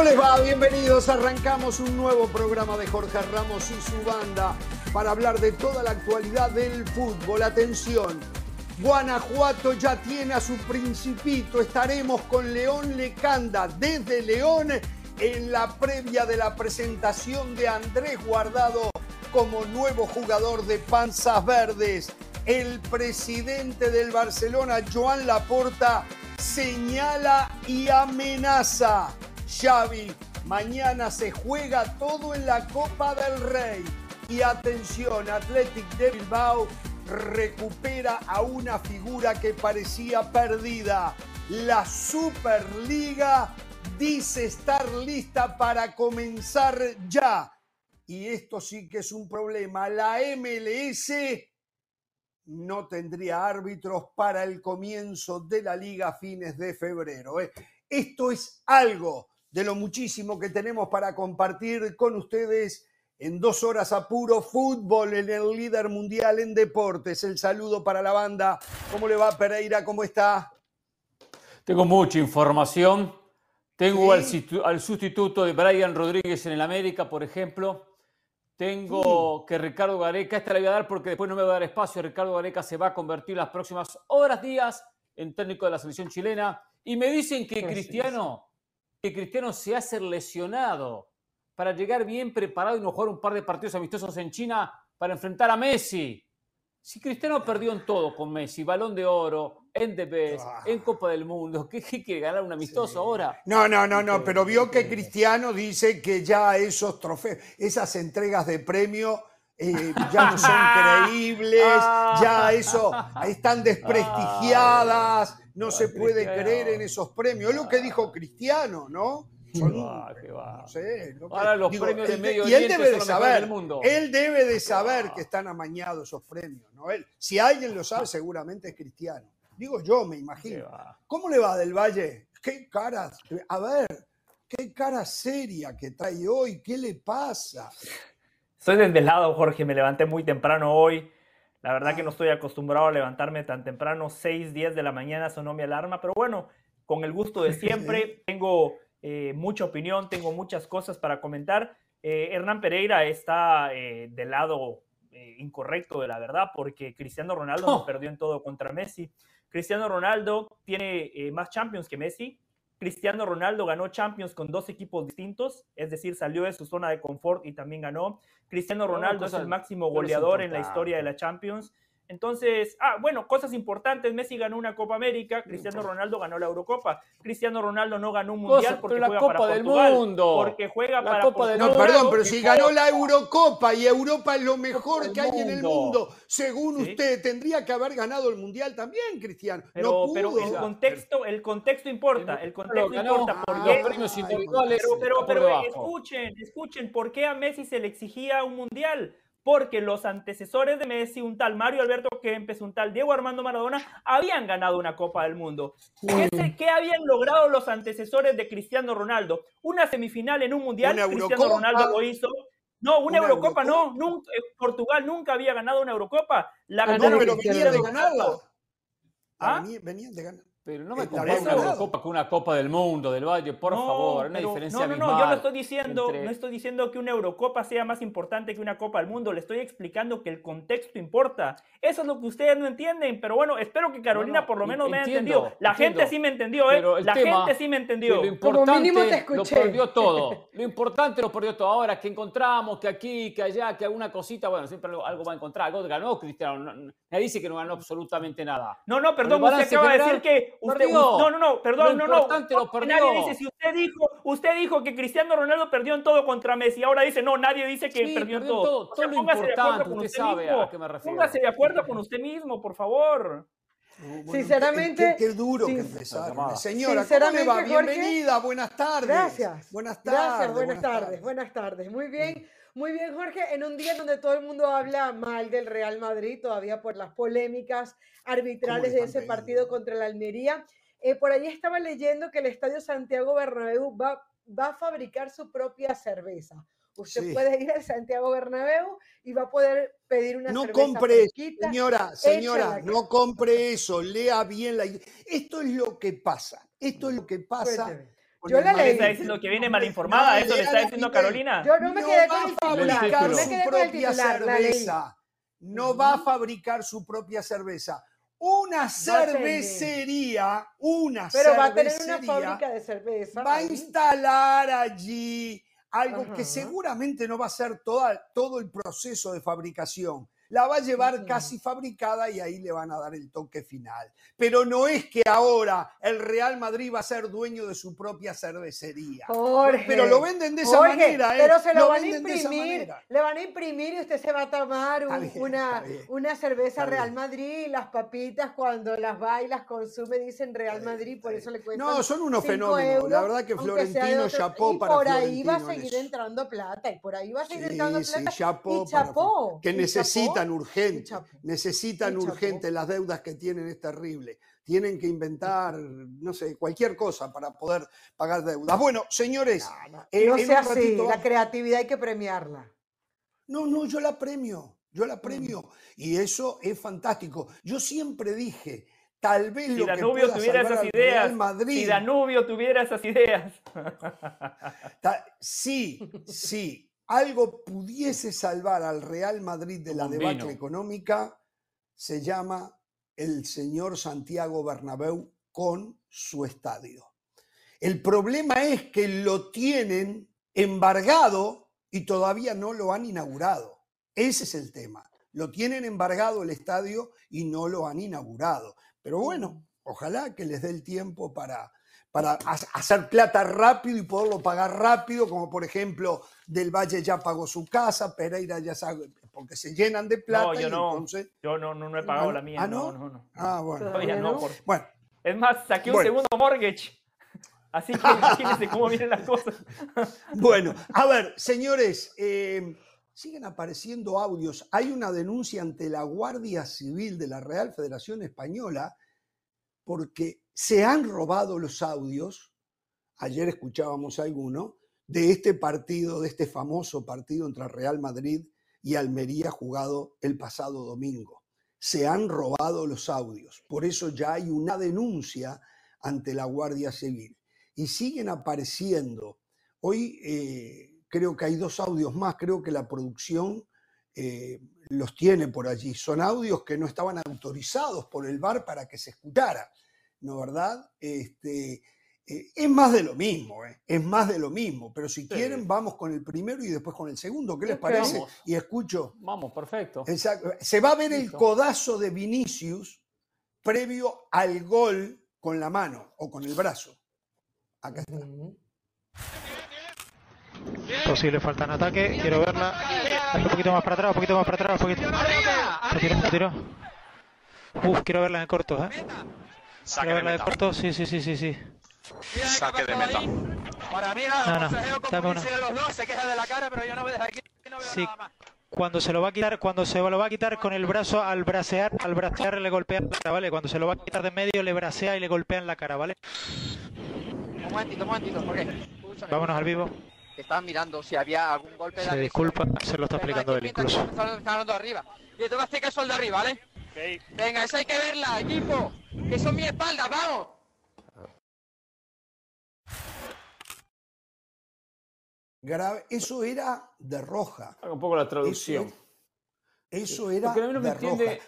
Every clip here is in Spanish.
¿Cómo les va? Bienvenidos. Arrancamos un nuevo programa de Jorge Ramos y su banda para hablar de toda la actualidad del fútbol. Atención, Guanajuato ya tiene a su principito. Estaremos con León Lecanda desde León en la previa de la presentación de Andrés Guardado como nuevo jugador de Panzas Verdes. El presidente del Barcelona, Joan Laporta, señala y amenaza. Xavi, mañana se juega todo en la Copa del Rey. Y atención, Athletic de Bilbao recupera a una figura que parecía perdida. La Superliga dice estar lista para comenzar ya. Y esto sí que es un problema. La MLS no tendría árbitros para el comienzo de la liga a fines de febrero. ¿eh? Esto es algo de lo muchísimo que tenemos para compartir con ustedes en dos horas a puro fútbol en el líder mundial en deportes. El saludo para la banda. ¿Cómo le va Pereira? ¿Cómo está? Tengo mucha información. Tengo al, al, sustituto de Brian Rodríguez en el América, por ejemplo. Tengo que Ricardo Gareca, esta la voy a dar porque después no me va a dar espacio. Ricardo Gareca se va a convertir las próximas horas, días en técnico de la selección chilena. Y me dicen que Cristiano que Cristiano se hace lesionado para llegar bien preparado y no jugar un par de partidos amistosos en China para enfrentar a Messi. Si Cristiano perdió en todo con Messi, balón de oro, en The en Copa del Mundo, ¿qué, quiere ganar un amistoso ahora? No, no, no, no, pero vio que Cristiano dice que ya esos trofeos, esas entregas de premio eh, ya no son creíbles, ya eso están desprestigiadas, no se puede creer en esos premios. Es lo que dijo Cristiano, ¿no? No sé, Ahora los premios de medio y él debe de saber, mundo. él debe de saber que están amañados esos premios, ¿no? Él, si alguien lo sabe, seguramente es Cristiano. Digo yo, me imagino. ¿Cómo le va del Valle? Qué cara, a ver, qué cara seria que trae hoy, ¿qué le pasa? Estoy lado, Jorge, me levanté muy temprano hoy. La verdad que no estoy acostumbrado a levantarme tan temprano, 6, 10 de la mañana sonó mi alarma, pero bueno, con el gusto de siempre, tengo eh, mucha opinión, tengo muchas cosas para comentar. Eh, Hernán Pereira está eh, del lado incorrecto de la verdad, porque Cristiano Ronaldo no perdió en todo contra Messi. Cristiano Ronaldo tiene más Champions que Messi, Cristiano Ronaldo ganó Champions con dos equipos distintos, es decir, salió de su zona de confort y también ganó. Cristiano Ronaldo es el máximo goleador en la historia de la Champions. Entonces, ah, bueno, cosas importantes. Messi ganó una Copa América, Cristiano Ronaldo ganó la Eurocopa. Cristiano Ronaldo no ganó un mundial porque la juega Copa para del Mundo. Porque juega la para Copa Del no, perdón, pero si ganó la Eurocopa y Europa es lo mejor que hay en el mundo, según usted, tendría que haber ganado el mundial también, Cristiano. Pero, pero el contexto, el contexto importa, el contexto importa. Porque, premios individuales. Pero, pero, pero escuchen, escuchen, ¿por qué a Messi se le exigía un mundial? Porque los antecesores de Messi, un tal Mario Alberto Kempes, un tal Diego Armando Maradona, habían ganado una Copa del Mundo. ¿Qué, habían logrado los antecesores de Cristiano Ronaldo? Una semifinal en un Mundial, Cristiano Ronaldo lo hizo. No, una, Eurocopa, no, nunca, eh, Portugal nunca había ganado una Eurocopa. La ah, ganó pero venían de ganarla. ¿Ah? Venían de ganar. Pero no me compares una Copa con una Copa del Mundo, del Valle, por favor, una diferencia No, no, no, yo no estoy diciendo, no estoy diciendo que una Eurocopa sea más importante que una Copa del Mundo, le estoy explicando que el contexto importa. Eso es lo que ustedes no entienden, pero bueno, espero que Carolina por lo menos me haya entendido. La gente sí me entendió, ¿eh? La gente sí me entendió. Lo importante lo perdió todo. Lo importante lo perdió todo. Ahora que encontramos, que aquí, que allá, que alguna cosita, bueno, siempre algo, va a encontrar. Algo ganó Cristiano. Nadie dice que no ganó absolutamente nada. No, no, perdón, usted acaba de decir que no, no, no, perdón, no, no. Nadie dice, si usted dijo, usted dijo que Cristiano Ronaldo perdió en todo contra Messi, ahora dice, no, nadie dice que perdió en todo. todo, lo importante, usted, sabe a qué me refiero. Póngase de acuerdo con usted mismo, por favor. sinceramente. Qué, duro que empezaron. Señora, ¿cómo le va? Bienvenida, buenas tardes. Gracias. Buenas tardes. Gracias, buenas, tardes, buenas tardes. Muy bien. Muy bien, Jorge. En un día donde todo el mundo habla mal del Real Madrid, todavía por las polémicas arbitrales de ese partido contra la Almería, eh, por ahí estaba leyendo que el Estadio Santiago Bernabéu va, va a fabricar su propia cerveza. Usted puede ir al Santiago Bernabéu y va a poder pedir una no compre señora, señora, no compre eso, lea bien la Esto es lo que pasa. Esto es lo que pasa Yo la leí. está diciendo que viene mal informada, eso le está diciendo Carolina. Yo no me quedé con el titular. Me quedé con el titular, la leí. No va a fabricar su propia cerveza. Una cervecería, una Pero cervecería. va a tener una fábrica de cerveza. Va a instalar allí algo que seguramente no va a ser toda, todo el proceso de fabricación. La va a llevar casi fabricada y ahí le van a dar el toque final. Pero no es que ahora el Real Madrid va a ser dueño de su propia cervecería. Jorge, Pero lo venden de esa Jorge, manera, ¿eh? Pero se lo, van a imprimir, le van a imprimir y usted se va a tomar un- Está bien, una, una cerveza Real. Madrid y las papitas cuando las va y las consume dicen Real Madrid, por eso le cuesta. No, son unos fenómenos. La verdad que Florentino, chapó y para por ahí va a en seguir entrando plata y por ahí va a seguir Sí, entrando sí, plata. chapó y chapó. que y necesitan urgente, necesitan urgente las deudas que tienen es terrible. Tienen que inventar, no sé, cualquier cosa para poder pagar deudas. Bueno, señores, eh, No en sea un así, la creatividad hay que premiarla. No, no, yo la premio, yo Mm. la premio. Y eso es fantástico. Yo siempre dije, tal vez Si lo que Danubio pueda tuviera salvar esas al Real ideas, Madrid, si Danubio tuviera esas ideas. ta- sí, sí, algo pudiese salvar al Real Madrid de la debacle económica, se llama el señor Santiago Bernabéu con su estadio. El problema es que lo tienen embargado y todavía no lo han inaugurado. Ese es el tema. Lo tienen embargado el estadio y no lo han inaugurado. Pero bueno, ojalá que les dé el tiempo para, para ha- hacer plata rápido y poderlo pagar rápido, como por ejemplo Del Valle ya pagó su casa, Pereira ya sabe, porque se llenan de plata No, yo y no. entonces... Yo no, no, no he pagado Ah, la mía. ¿ah, no, no? no. Ah, bueno. Todavía ¿Todavía no. no? por- Bueno, Es más, saqué un Bueno. segundo mortgage. Así que imagínense cómo vienen las cosas. Bueno, a ver, señores, eh, siguen apareciendo audios. Hay una denuncia ante la Guardia Civil de la Real Federación Española porque se han robado los audios, ayer escuchábamos alguno, de este partido, de este famoso partido entre Real Madrid y Almería jugado el pasado domingo. Se han robado los audios, por eso ya hay una denuncia ante la Guardia Civil. Y siguen apareciendo Hoy eh, creo que hay dos audios más, creo que la producción eh, los tiene por allí. Son audios que no estaban autorizados por el VAR para que se escuchara, ¿no verdad? Este, eh, es más de lo mismo, ¿eh? es más de lo mismo, pero si quieren vamos con el primero y después con el segundo, ¿qué les parece? Vamos. Y escucho. Vamos, perfecto. Exacto. Se va a ver el codazo de Vinicius previo al gol con la mano o con el brazo. Acá está. Posible falta en ataque, quiero verla. Dale un poquito más para atrás, un poquito más para atrás, un poquito. Se tiró, se tiró. Uf, quiero verla en corto, ¿eh? Saque de meta. corto, sí, sí, sí, sí, sí. Saque de meta. Para mí No, nada, no, consejero dame como una. los dos, se queja de la cara, pero yo no veo desde aquí, no veo Sí. nada más. Cuando se lo va a quitar, cuando se lo va a quitar con el brazo al bracear, al bracear le golpea la cara, ¿vale? Cuando se lo va a quitar de medio le bracea y le golpea en la cara, ¿vale? Un momentito, un momentito, porque escúchame, Vámonos al vivo. que estaba mirando si había algún golpe de Se disculpa, se lo está explicando él incluso. Están hablando de arriba. Y te voy a hacer caso al de arriba, ¿vale? Venga, esa hay que verla, equipo. Que son mi espalda, vamos. Grave. Eso era de roja. Haga un poco la traducción. eso era Lo que a mí no me de entiende. roja.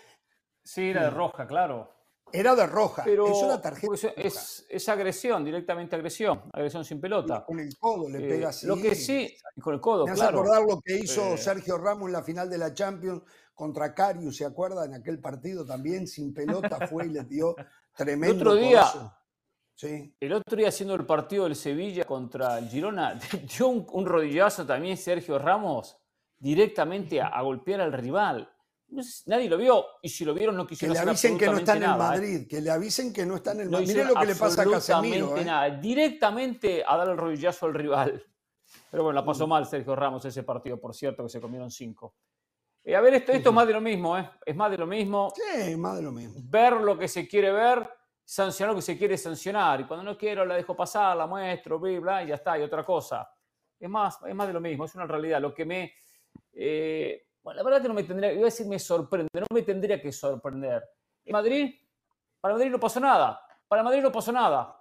Sí, era de roja, claro. Era de roja. Pero eso era tarjeta. porque roja. es, es agresión, directamente agresión. Agresión sin pelota. Con el codo le Eh, pega así. Lo que sí, con el codo, Me claro. acordar lo que hizo Eh. Sergio Ramos en la final de la Champions contra Carius, ¿se acuerda? En aquel partido también sin pelota fue y le dio tremendo otro día-. Sí. El otro día haciendo el partido del Sevilla contra el Girona, dio un, un rodillazo también Sergio Ramos directamente a, a golpear al rival. Nadie lo vio y si lo vieron no Que quisieron le hacer avisen que no está en el absolutamente nada, ¿eh? Madrid, que le avisen que no está en el No Madrid. Mire hicieron lo que le pasa a Casemiro. ¿eh? nada. Directamente a dar el rodillazo al rival. Pero bueno, la pasó mal Sergio Ramos ese partido, por cierto, que se comieron cinco. Eh, a ver, esto, esto es más de lo mismo, ¿eh? Es más de lo mismo. Sí, más de lo mismo. Ver lo que se quiere ver, sancionar lo que se quiere sancionar. Y cuando no quiero, la dejo pasar, la muestro, bla, bla, y ya está, y otra cosa. Es más, es más de lo mismo, es una realidad. Lo que me. eh, bueno, la verdad que no me tendría. Iba a decir me sorprende, no me tendría que sorprender. En Madrid, para Madrid no pasó nada. Para Madrid no pasó nada.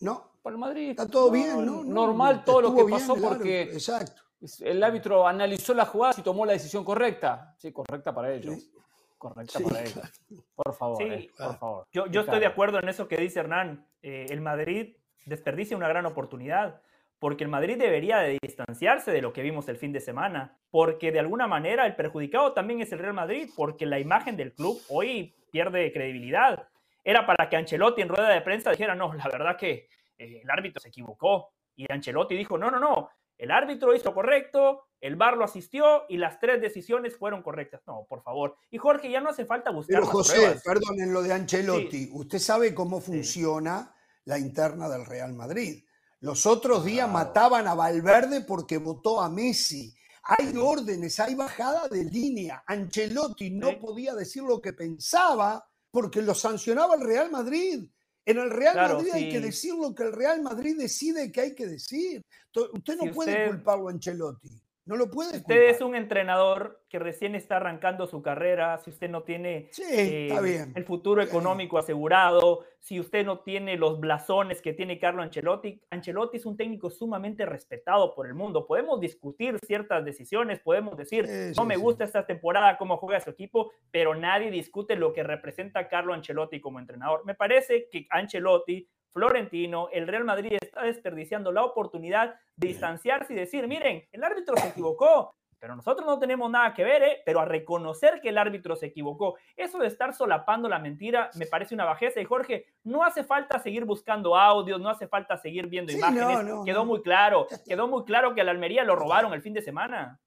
No, para Madrid. Está todo bien, ¿no? Normal todo lo que pasó bien, claro, porque Exacto. El árbitro analizó las jugadas y tomó la decisión correcta. Sí, correcta para ellos. Sí. Correcta Sí, para ellos. Por favor, Sí, eh, claro. por favor. Yo, yo estoy de acuerdo en eso que dice Hernán. Eh, el Madrid desperdicia una gran oportunidad, porque el Madrid debería de distanciarse de lo que vimos el fin de semana, porque de alguna manera el perjudicado también es el Real Madrid, porque la imagen del club hoy pierde credibilidad. Era para que Ancelotti en rueda de prensa dijera, no, la verdad que eh, el árbitro se equivocó. Y Ancelotti dijo, no, no, no, el árbitro hizo correcto, el VAR lo asistió y las tres decisiones fueron correctas. No, por favor. Y Jorge, ya no hace falta buscar Pero José, pruebas. perdón, en lo de Ancelotti, usted sabe cómo funciona la interna del Real Madrid. Los otros días mataban a Valverde porque votó a Messi. Hay órdenes, hay bajada de línea. Ancelotti no Sí. podía decir lo que pensaba porque lo sancionaba el Real Madrid. En el Real Claro, Madrid hay que decir lo que el Real Madrid decide que hay que decir. Usted no Si puede usted- culparlo a Ancelotti. No lo puede usted es un entrenador que recién está arrancando su carrera, si usted no tiene Sí, eh, bien. el futuro económico asegurado, si usted no tiene los blasones que tiene Carlo Ancelotti, Ancelotti es un técnico sumamente respetado por el mundo. Podemos discutir ciertas decisiones, podemos decir, Sí, no me gusta esta temporada, cómo juega su equipo, pero nadie discute lo que representa Carlo Ancelotti como entrenador. Me parece que Ancelotti, Florentino, el Real Madrid está desperdiciando la oportunidad de distanciarse y decir, miren, el árbitro se equivocó, pero nosotros no tenemos nada que ver, ¿eh? pero a reconocer que el árbitro se equivocó. Eso de estar solapando la mentira me parece una bajeza. Y Jorge, no hace falta seguir buscando audios, no hace falta seguir viendo Sí, imágenes. no, no, quedó no. muy claro, quedó muy claro que a la Almería lo robaron el fin de semana.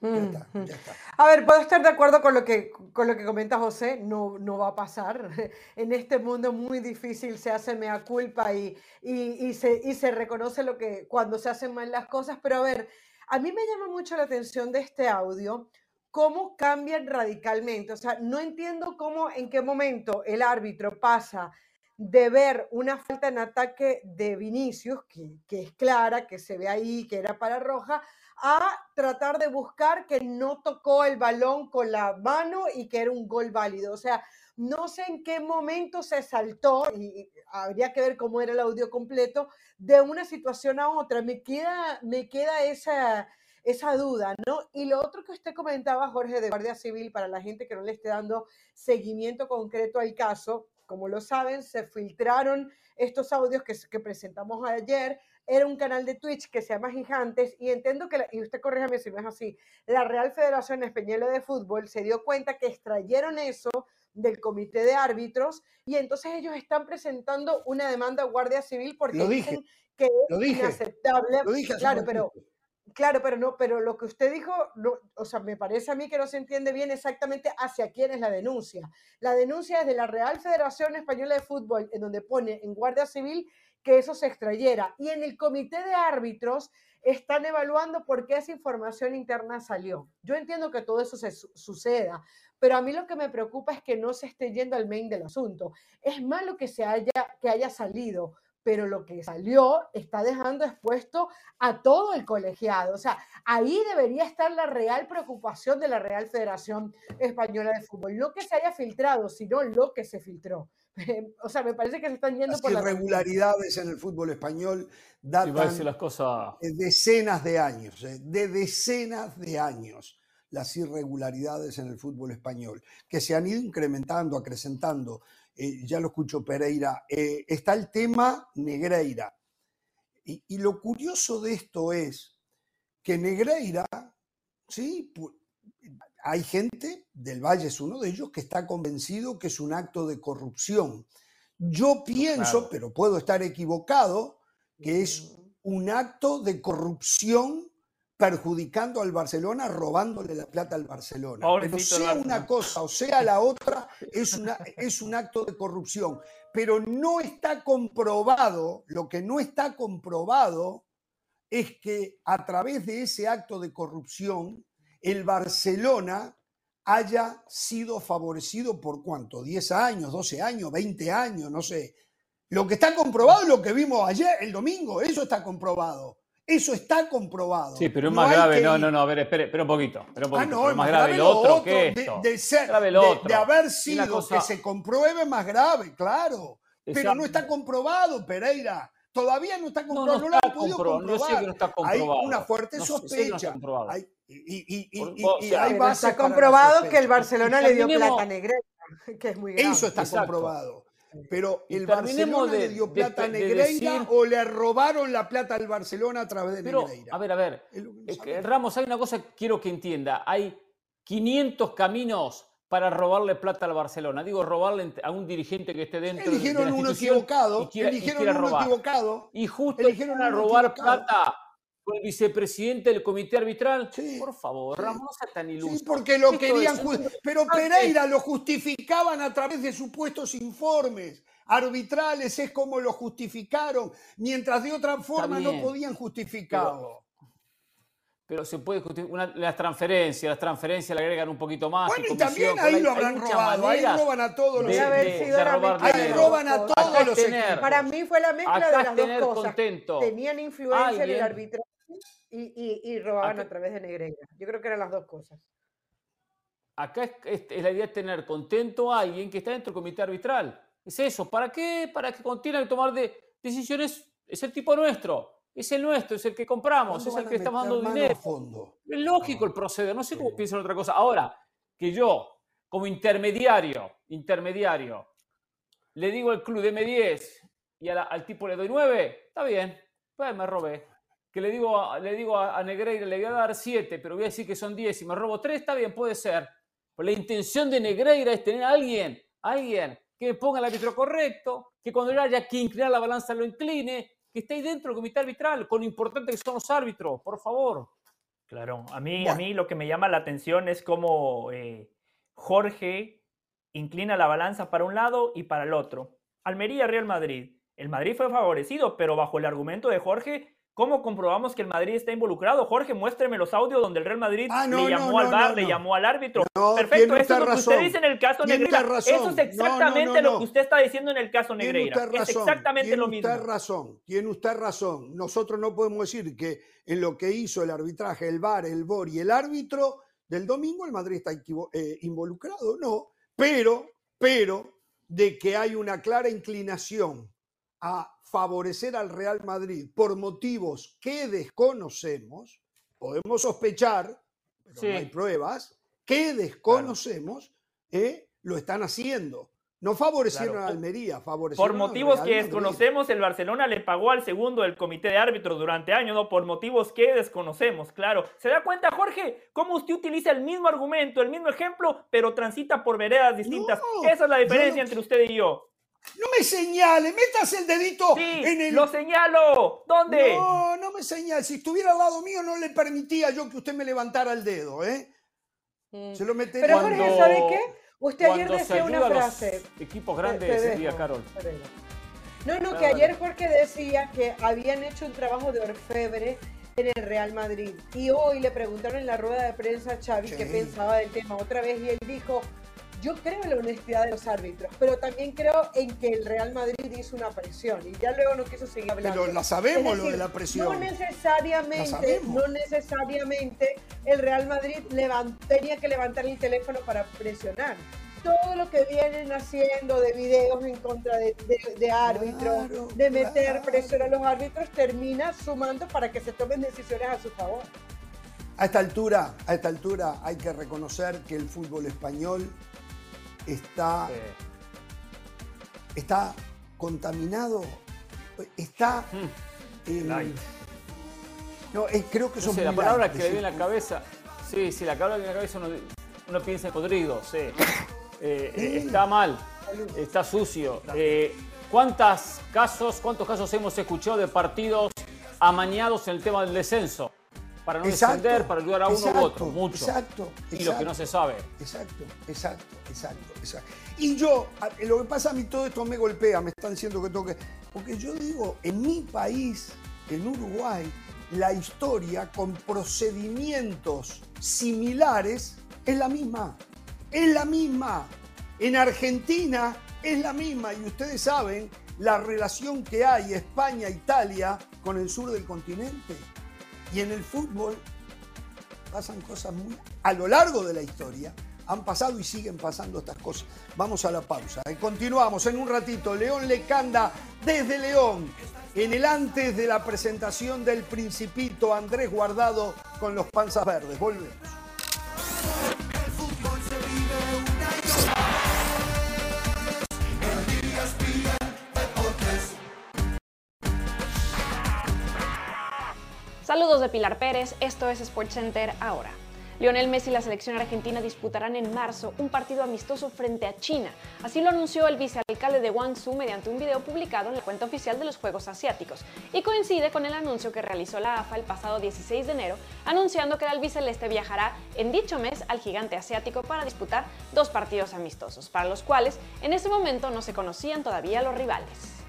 Ya está, ya está. A ver, puedo estar de acuerdo con lo que, con lo que comenta José, no, no va a pasar. En este mundo muy difícil se hace mea culpa y, y, y se, y se reconoce lo que, cuando se hacen mal las cosas, pero a ver, a mí me llama mucho la atención de este audio cómo cambian radicalmente. O sea, no entiendo cómo, en qué momento el árbitro pasa de ver una falta en ataque de Vinicius, que, que es clara, que se ve ahí, que era para roja, a tratar de buscar que no tocó el balón con la mano y que era un gol válido. O sea, no sé en qué momento se saltó, y habría que ver cómo era el audio completo, de una situación a otra. Me queda, me queda esa, esa duda, ¿no? Y lo otro que usted comentaba, Jorge, de Guardia Civil, para la gente que no le esté dando seguimiento concreto al caso, como lo saben, se filtraron estos audios que, que presentamos ayer. Era un canal de Twitch que se llama Gigantes y entiendo que, la- y usted corríjame si no es así, la Real Federación Española de Fútbol se dio cuenta que extrayeron eso del comité de árbitros y entonces ellos están presentando una demanda a Guardia Civil porque Lo dije, dicen que es lo dije, inaceptable. Lo dije claro, pero. Claro, pero no, pero lo que usted dijo, no, o sea, me parece a mí que no se entiende bien exactamente hacia quién es la denuncia. La denuncia es de la Real Federación Española de Fútbol, en donde pone en Guardia Civil que eso se extrayera. Y en el comité de árbitros están evaluando por qué esa información interna salió. Yo entiendo que todo eso se su- suceda, pero a mí lo que me preocupa es que no se esté yendo al main del asunto. Es malo que se haya, que haya salido, pero lo que salió está dejando expuesto a todo el colegiado. O sea, ahí debería estar la real preocupación de la Real Federación Española de Fútbol. No que se haya filtrado, sino lo que se filtró. O sea, me parece que se están yendo Las por la... irregularidades en el fútbol español Sí, datan decir las cosas. de decenas de años, eh, de decenas de años, las irregularidades en el fútbol español, que se han ido incrementando, acrecentando. Eh, ya lo escucho Pereira. Eh, está el tema Negreira. Y, y lo curioso de esto es que Negreira, sí, hay gente, del Valle es uno de ellos, que está convencido que es un acto de corrupción. Yo pienso, Claro. pero puedo estar equivocado, que es un acto de corrupción perjudicando al Barcelona, robándole la plata al Barcelona. Pero Pobrecito sea una cosa o sea la otra, es, una, es un acto de corrupción. Pero no está comprobado, lo que no está comprobado es que a través de ese acto de corrupción, el Barcelona haya sido favorecido por cuánto, 10 años, 12 años, 20 años, no sé. Lo que está comprobado es lo que vimos ayer, el domingo, eso está comprobado. Eso está comprobado. Sí, pero es No más hay grave. No, no, no, a ver, espere, espera un poquito. Espera un Ah, poquito. no, pero es más grave lo lo otro que de- esto. De, ser- Grave lo de- otro. de haber sido cosa- que se compruebe más grave, claro. Pero no está comprobado, Pereira. Todavía no está comprobado, no, no lo han podido comprobado, yo sé comprobar. que no está Hay comprobado. una fuerte No sé, no está sospecha. comprobado. Hay- y, y- y- o sea, hay está comprobado que sospecha. el Barcelona le dio plata a Negreira, que es muy grave. Eso está Exacto. comprobado. Pero Y el Barcelona de- le dio de- plata a Negreira decir- o le robaron la plata al Barcelona a través de Pero, Negreira. a ver, a ver. Ramos, hay una cosa que quiero que entienda. Hay 500 caminos para robarle plata al Barcelona. Digo, robarle a un dirigente que esté dentro de- de Eligieron la uno equivocado, y quiera, y eligieron quiera uno robar. equivocado. Y justo Eligieron robar equivocado. plata con el vicepresidente del comité arbitral. Sí, Por favor, sí. Ramos, no sea tan iluso. Sí, porque lo querían. es- Pero Pereira lo justificaban a través de supuestos informes arbitrales, es como lo justificaron, mientras de otra forma no podían justificarlo. Pero se puede justificar una- las transferencias, las transferencias le agregan un poquito más. Bueno, y también ahí lo habrán robado, ahí roban a todos los de- robar Ahí dinero. roban a todos Acá los tener- equipos. Para mí fue la mezcla de las dos cosas. contento Tenían influencia en el arbitraje y, y- y robaban Acá- a través de Negreira. Yo creo que eran las dos cosas. Acá es, es- es la idea de tener contento a alguien que está dentro del comité arbitral. Es eso. ¿Para qué? Para que continúe a tomar de- decisiones. Es el tipo nuestro. Es el nuestro, es el que compramos, ¿Cuándo es el que estamos dando dinero. fondo? Es lógico el proceder. No sé cómo piensan otra cosa. Ahora, que yo, como intermediario, intermediario, le digo al club, deme 10 y la- al tipo le doy 9, está bien, pues me robé. Que le digo, a- le digo a, a Negreira, le voy a dar 7, pero voy a decir que son 10 y me robo 3, está bien, puede ser. Pero la intención de Negreira es tener a alguien, alguien que me ponga el árbitro correcto, que cuando haya que inclinar la balanza lo incline, que esté ahí dentro del comité arbitral, con lo importante que son los árbitros, por favor. Claro, a mí, Bueno. a mí lo que me llama la atención es cómo eh, Jorge inclina la balanza para un lado y para el otro. Almería, Real Madrid. El Madrid fue favorecido, pero bajo el argumento de Jorge, ¿cómo comprobamos que el Madrid está involucrado? Jorge, muéstreme los audios donde el Real Madrid Ah, no, le llamó no, al no, le llamó al árbitro. No, Perfecto, eso es lo que usted razón. dice en el caso Negreira. razón. Eso es exactamente lo que usted está diciendo en el caso Negreira. usted Es razón, exactamente tiene lo mismo. usted razón, tiene usted razón. Nosotros no podemos decir que en lo que hizo el arbitraje, el VAR, el VOR y el árbitro del domingo, el Madrid está eh, involucrado, no. Pero, pero, de que hay una clara inclinación a favorecer al Real Madrid por motivos que desconocemos, podemos sospechar, pero Sí. no hay pruebas, que desconocemos, eh, lo están haciendo. No favorecieron Claro. a Almería, favorecieron Por motivos que desconocemos, el Barcelona le pagó al segundo del comité de árbitros durante años, ¿no? Por motivos que desconocemos, claro. ¿Se da cuenta, Jorge, cómo usted utiliza el mismo argumento, el mismo ejemplo, pero transita por veredas distintas? No, Esa es la diferencia no- entre usted y yo. No me señale, metas el dedito Sí, en el. lo señalo. ¿Dónde? No, no me señale. Si estuviera al lado mío, no le permitía yo que usted me levantara el dedo, ¿eh? Mm. Se lo metería. Pero Cuando- Jorge, ¿sabe qué? Usted ayer decía una frase. Equipos grandes, te decía dejo, Carol. No, no, que ayer Jorge decía que habían hecho un trabajo de orfebre en el Real Madrid. Y hoy le preguntaron en la rueda de prensa a Xavi qué pensaba del tema otra vez y él dijo, yo creo en la honestidad de los árbitros, pero también creo en que el Real Madrid hizo una presión y ya luego no quiso seguir hablando. Pero la sabemos lo de la presión. No necesariamente, no necesariamente el Real Madrid levan- tenía que levantar el teléfono para presionar. Todo lo que vienen haciendo de videos en contra de, de- de árbitros, Claro, de meter claro. presión a los árbitros, termina sumando para que se tomen decisiones a su favor. A esta altura, a esta altura hay que reconocer que el fútbol español está, está contaminado, está. eh, Light. no, eh, creo que No son sé, la palabra que le viene a decir, la cabeza. Sí, sí, la palabra que viene a la cabeza uno, uno piensa en podrido, sí. Eh, eh, está mal, está sucio. Eh, ¿Cuántos casos, cuántos casos hemos escuchado de partidos amañados en el tema del descenso? Para no Exacto, descender, para ayudar a uno exacto, u otro, mucho. Exacto, Y lo que exacto. no se sabe. Exacto, exacto, exacto, exacto. Y yo, lo que pasa a mí todo esto me golpea, me están diciendo que toque. Porque yo digo, en mi país, en Uruguay, la historia con procedimientos similares es la misma. Es la misma. En Argentina es la misma. Y ustedes saben la relación que hay España-Italia con el sur del continente. Y en el fútbol pasan cosas muy... A lo largo de la historia han pasado y siguen pasando estas cosas. Vamos a la pausa. y continuamos en un ratito. León Lecanda desde León. en el antes de la presentación del Principito Andrés Guardado con los panzas verdes. Volvemos. Saludos de Pilar Pérez, esto es SportsCenter ahora. Lionel Messi y la selección argentina disputarán en marzo un partido amistoso frente a China. Así lo anunció el vicealcalde de Guangzhou mediante un video publicado en la cuenta oficial de los Juegos Asiáticos y coincide con el anuncio que realizó la AFA el pasado 16 de enero, anunciando que el albiceleste viajará en dicho mes al gigante asiático para disputar dos partidos amistosos, para los cuales en ese momento no se conocían todavía los rivales.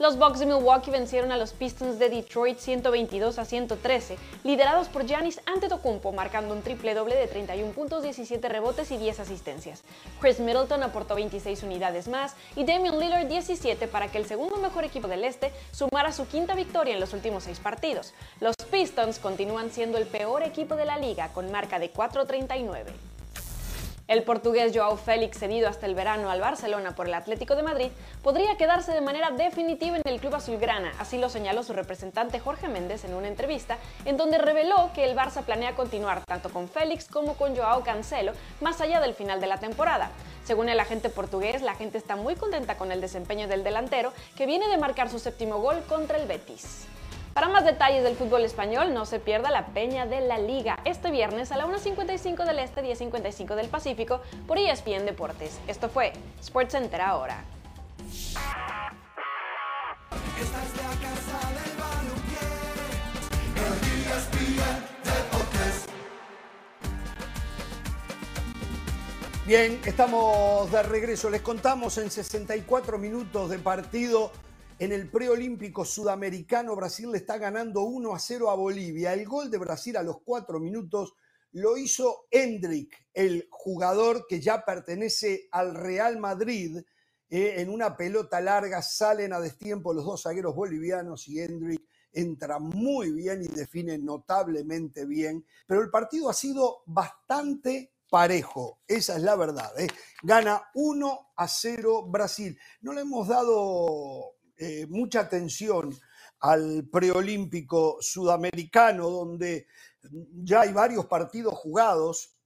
Los Bucks de Milwaukee vencieron a los Pistons de Detroit 122 a 113, liderados por Giannis Antetokounmpo, marcando un triple doble de 31 puntos, 17 rebotes y 10 asistencias. Chris Middleton aportó 26 unidades más y Damian Lillard 17 para que el segundo mejor equipo del este sumara su quinta victoria en los últimos seis partidos. Los Pistons continúan siendo el peor equipo de la liga con marca de 4.39. El portugués Joao Félix, cedido hasta el verano al Barcelona por el Atlético de Madrid, podría quedarse de manera definitiva en el club azulgrana, así lo señaló su representante Jorge Méndez en una entrevista, en donde reveló que el Barça planea continuar tanto con Félix como con Joao Cancelo más allá del final de la temporada. Según el agente portugués, la gente está muy contenta con el desempeño del delantero, que viene de marcar su séptimo gol contra el Betis. Para más detalles del fútbol español, no se pierda la Peña de la Liga este viernes a la 1.55 del Este, 10.55 del Pacífico por ESPN Deportes. Esto fue SportsCenter ahora. Bien, estamos de regreso. Les contamos en 64 minutos de partido en el preolímpico sudamericano, Brasil le está ganando 1 a 0 a Bolivia. El gol de Brasil a los cuatro minutos lo hizo Hendrik, el jugador que ya pertenece al Real Madrid. Eh, en una pelota larga salen a destiempo los dos zagueros bolivianos y Hendrik entra muy bien y define notablemente bien. Pero el partido ha sido bastante parejo, esa es la verdad. ¿eh? Gana 1 a 0 Brasil. No le hemos dado eh, mucha atención al preolímpico sudamericano, donde ya hay varios partidos jugados.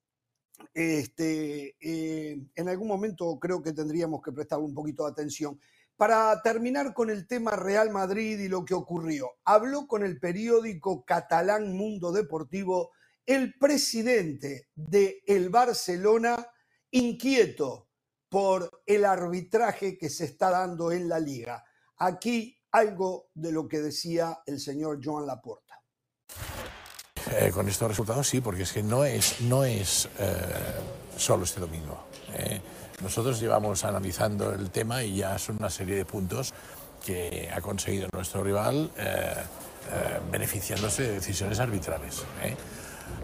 Este, eh, en algún momento creo que tendríamos que prestar un poquito de atención. Para terminar con el tema Real Madrid y lo que ocurrió, habló con el periódico catalán Mundo Deportivo el presidente de el Barcelona, inquieto por el arbitraje que se está dando en la liga. Aquí algo de lo que decía el señor Joan Laporta. Eh, con estos resultados sí, porque es que no es, no es eh, solo este domingo. Eh. Nosotros llevamos analizando el tema y ya son una serie de puntos que ha conseguido nuestro rival beneficiándose de decisiones arbitrales.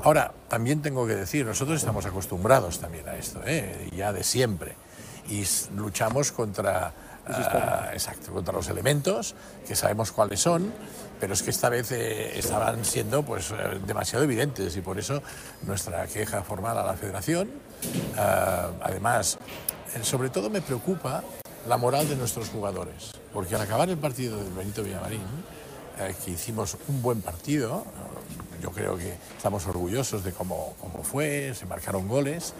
Ahora, también tengo que decir, nosotros estamos acostumbrados también a esto, ya de siempre, y luchamos contra Ah, exacto, contra los elementos, que sabemos cuáles son, pero es que esta vez eh, estaban siendo pues, eh, demasiado evidentes y por eso nuestra queja formal a la federación. Ah, además, eh, sobre todo me preocupa la moral de nuestros jugadores, porque al acabar el partido del Benito Villamarín, que hicimos un buen partido, yo creo que estamos orgullosos de cómo, cómo fue, se marcaron goles,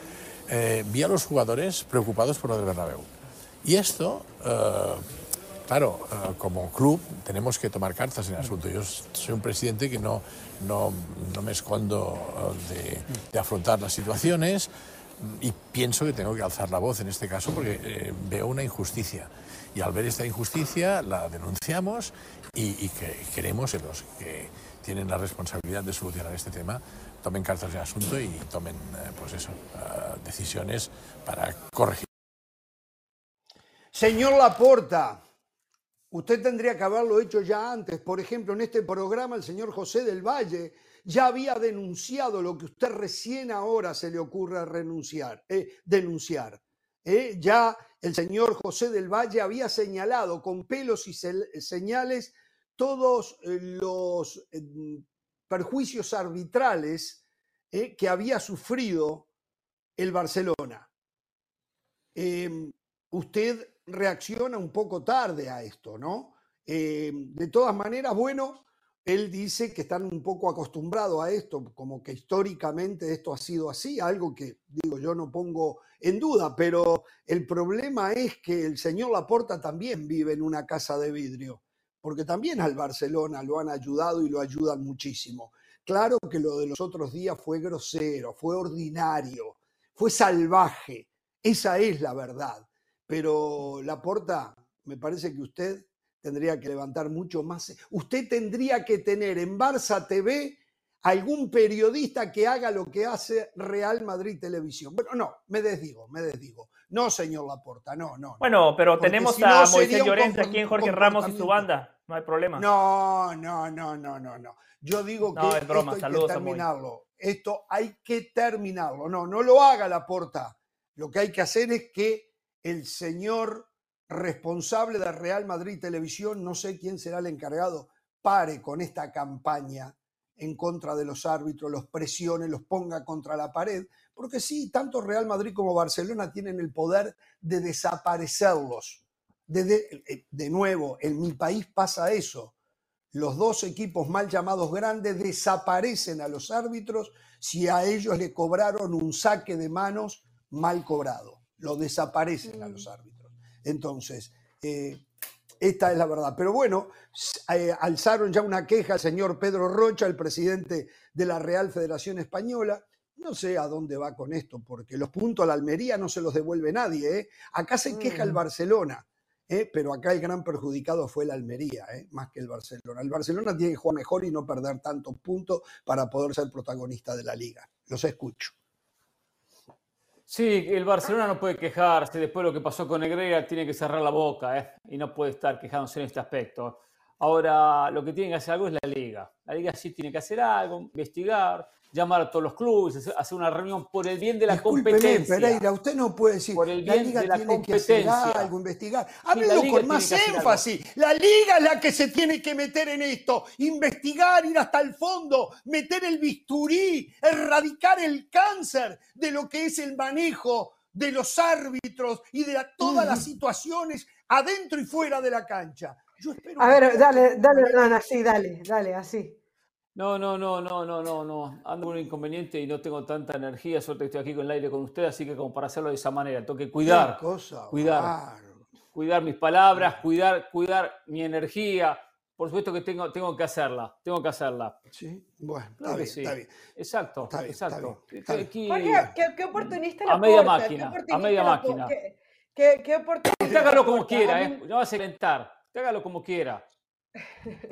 vi a los jugadores preocupados por lo del Bernabéu. Y esto, eh, claro, eh, como club tenemos que tomar cartas en el asunto. Yo soy un presidente que no, no, no me escondo eh, de, afrontar las situaciones y pienso que tengo que alzar la voz en este caso porque veo una injusticia. Y al ver esta injusticia la denunciamos y, que queremos que los que tienen la responsabilidad de solucionar este tema tomen cartas en el asunto y tomen pues eso, decisiones para corregir. Señor Laporta, usted tendría que haberlo hecho ya antes. Por ejemplo, en este programa el señor José del Valle ya había denunciado lo que usted recién ahora se le ocurre renunciar, eh, denunciar. Eh. Ya el señor José del Valle había señalado con pelos y señales todos eh, los perjuicios arbitrales que había sufrido el Barcelona. Usted reacciona un poco tarde a esto, ¿no? Eh, de todas maneras, bueno, él dice que están un poco acostumbrados a esto, como que históricamente esto ha sido así, algo que digo yo no pongo en duda, pero el problema es que el señor Laporta también vive en una casa de vidrio, porque también al Barcelona lo han ayudado y lo ayudan muchísimo. Claro que lo de los otros días fue grosero, fue ordinario, fue salvaje, esa es la verdad, pero Laporta, me parece que usted tendría que levantar mucho más. Usted tendría que tener en Barça TV algún periodista que haga lo que hace Real Madrid Televisión. Bueno, no, me desdigo, me desdigo. No, señor Laporta, no, no. Bueno, pero tenemos a Moisés Llorente aquí en Jorge Ramos y su banda, no hay problema. No, no, no, no, no, no. Yo digo que es broma. esto hay que terminarlo. Esto hay que terminarlo. No, no lo haga Laporta. Lo que hay que hacer es que el señor responsable de Real Madrid Televisión, no sé quién será el encargado, pare con esta campaña en contra de los árbitros, los presione, los ponga contra la pared, porque sí, tanto Real Madrid como Barcelona tienen el poder de desaparecerlos. De, eh, de, nuevo, en mi país pasa eso. Los dos equipos mal llamados grandes desaparecen a los árbitros si a ellos le cobraron un saque de manos mal cobrado. Lo desaparecen a los mm. árbitros. Entonces, eh, esta es la verdad. Pero bueno, eh, alzaron ya una queja al señor Pedro Rocha, el presidente de la Real Federación Española. No sé a dónde va con esto, porque los puntos a la Almería no se los devuelve nadie. ¿eh? Acá se queja el mm. Barcelona, pero acá el gran perjudicado fue la Almería, más que el Barcelona. El Barcelona tiene que jugar mejor y no perder tantos puntos para poder ser protagonista de la liga. Los escucho. Sí, el Barcelona no puede quejarse. Después de lo que pasó con Negreira, tiene que cerrar la boca ¿eh? y no puede estar quejándose en este aspecto. Ahora, lo que tiene que hacer algo es la liga. La liga sí tiene que hacer algo, investigar, llamar a todos los clubes, hacer una reunión por el bien de la competencia. Pereira, usted no puede decir, por el bien la liga de la tiene competencia. que hacer algo, investigar. Háblelo con más énfasis. La liga es la que se tiene que meter en esto, investigar, ir hasta el fondo, meter el bisturí, erradicar el cáncer de lo que es el manejo de los árbitros y de todas las situaciones adentro y fuera de la cancha. a ver, dale, dale, así, dale, dale, así. No, no, no, no, no, no, no. Ando un inconveniente y no tengo tanta energía. Suerte que estoy aquí con el aire con usted, así que como para hacerlo de esa manera, tengo que cuidar. cuidar. Cuidar mis palabras, cuidar, cuidar mi energía. Por supuesto que tengo, tengo que hacerla, tengo que hacerla. Sí, bueno, está, bien, está bien. Exacto, exacto. ¿qué, oportunista la A media máquina, a media máquina. ¿Qué, qué, oportunista? Hágalo como quiera, ¿eh? No vas a inventar. Hágalo como quiera.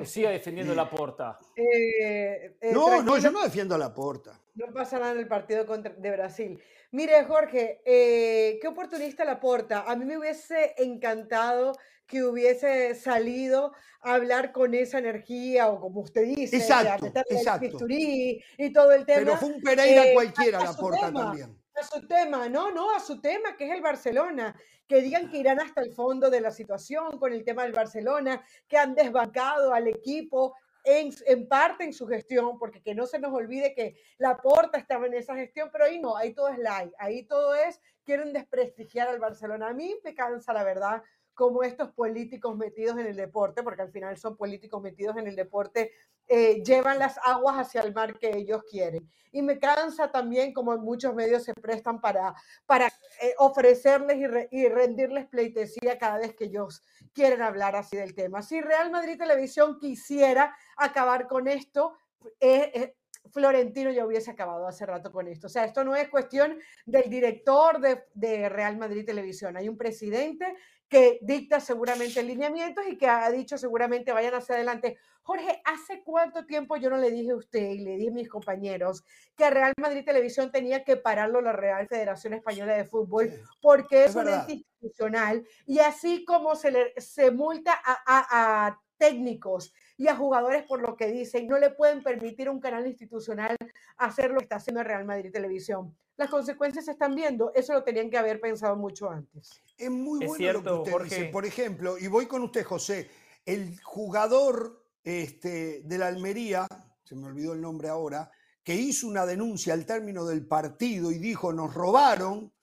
Siga defendiendo la porta. Eh, eh, no, no, yo no defiendo la porta. No pasa nada en el partido contra, de Brasil. Mire, Jorge, eh, qué oportunista la porta. A mí me hubiese encantado que hubiese salido a hablar con esa energía, o como usted dice, exacto, exacto. y todo el tema. Pero fue un Pereira cualquiera la porta también a su tema, no, no, a su tema, que es el Barcelona, que digan que irán hasta el fondo de la situación con el tema del Barcelona, que han desbancado al equipo en, en, parte en su gestión, porque que no se nos olvide que la porta estaba en esa gestión, pero ahí no, ahí todo es light, ahí todo es, quieren desprestigiar al Barcelona. A mí me cansa, la verdad, como estos políticos metidos en el deporte, porque al final son políticos metidos en el deporte, eh, llevan las aguas hacia el mar que ellos quieren. Y me cansa también como muchos medios se prestan para, para eh, ofrecerles y, rendirles pleitesía cada vez que ellos quieren hablar así del tema. Si Real Madrid Televisión quisiera acabar con esto, eh, Florentino ya hubiese acabado hace rato con esto. O sea, esto no es cuestión del director de, de Real Madrid Televisión. Hay un presidente que dicta seguramente lineamientos y que ha dicho seguramente vayan hacia adelante. Jorge, ¿hace cuánto tiempo yo no le dije a usted y le dije a mis compañeros que Real Madrid Televisión tenía que pararlo la Real Federación Española de Fútbol porque es, un ente institucional y así como se, le, se multa a técnicos y a jugadores por lo que dicen, no le pueden permitir a un canal institucional hacer lo que está haciendo el Real Madrid Televisión. Las consecuencias se están viendo, eso lo tenían que haber pensado mucho antes. Es muy bueno lo que usted dice. Por ejemplo, y voy con usted, José, el jugador este, de la Almería, se me olvidó el nombre ahora, que hizo una denuncia al término del partido y dijo, nos robaron,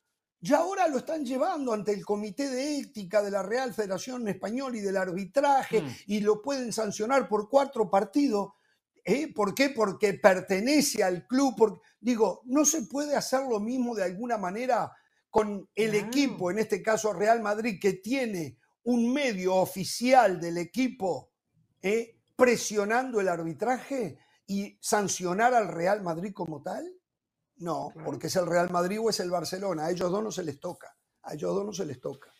Y ahora lo están llevando ante el Comité de Ética de la Real Federación Española y del arbitraje Mm. y lo pueden sancionar por cuatro partidos. ¿Eh? ¿Por qué? Porque pertenece al club. Digo, ¿no se puede hacer lo mismo de alguna manera con el Claro. equipo, en este caso Real Madrid, que tiene un medio oficial del equipo ¿eh? presionando el arbitraje y sancionar al Real Madrid como tal? No, Claro. porque es el Real Madrid o es el Barcelona. A ellos dos no se les toca. A ellos dos no se les toca.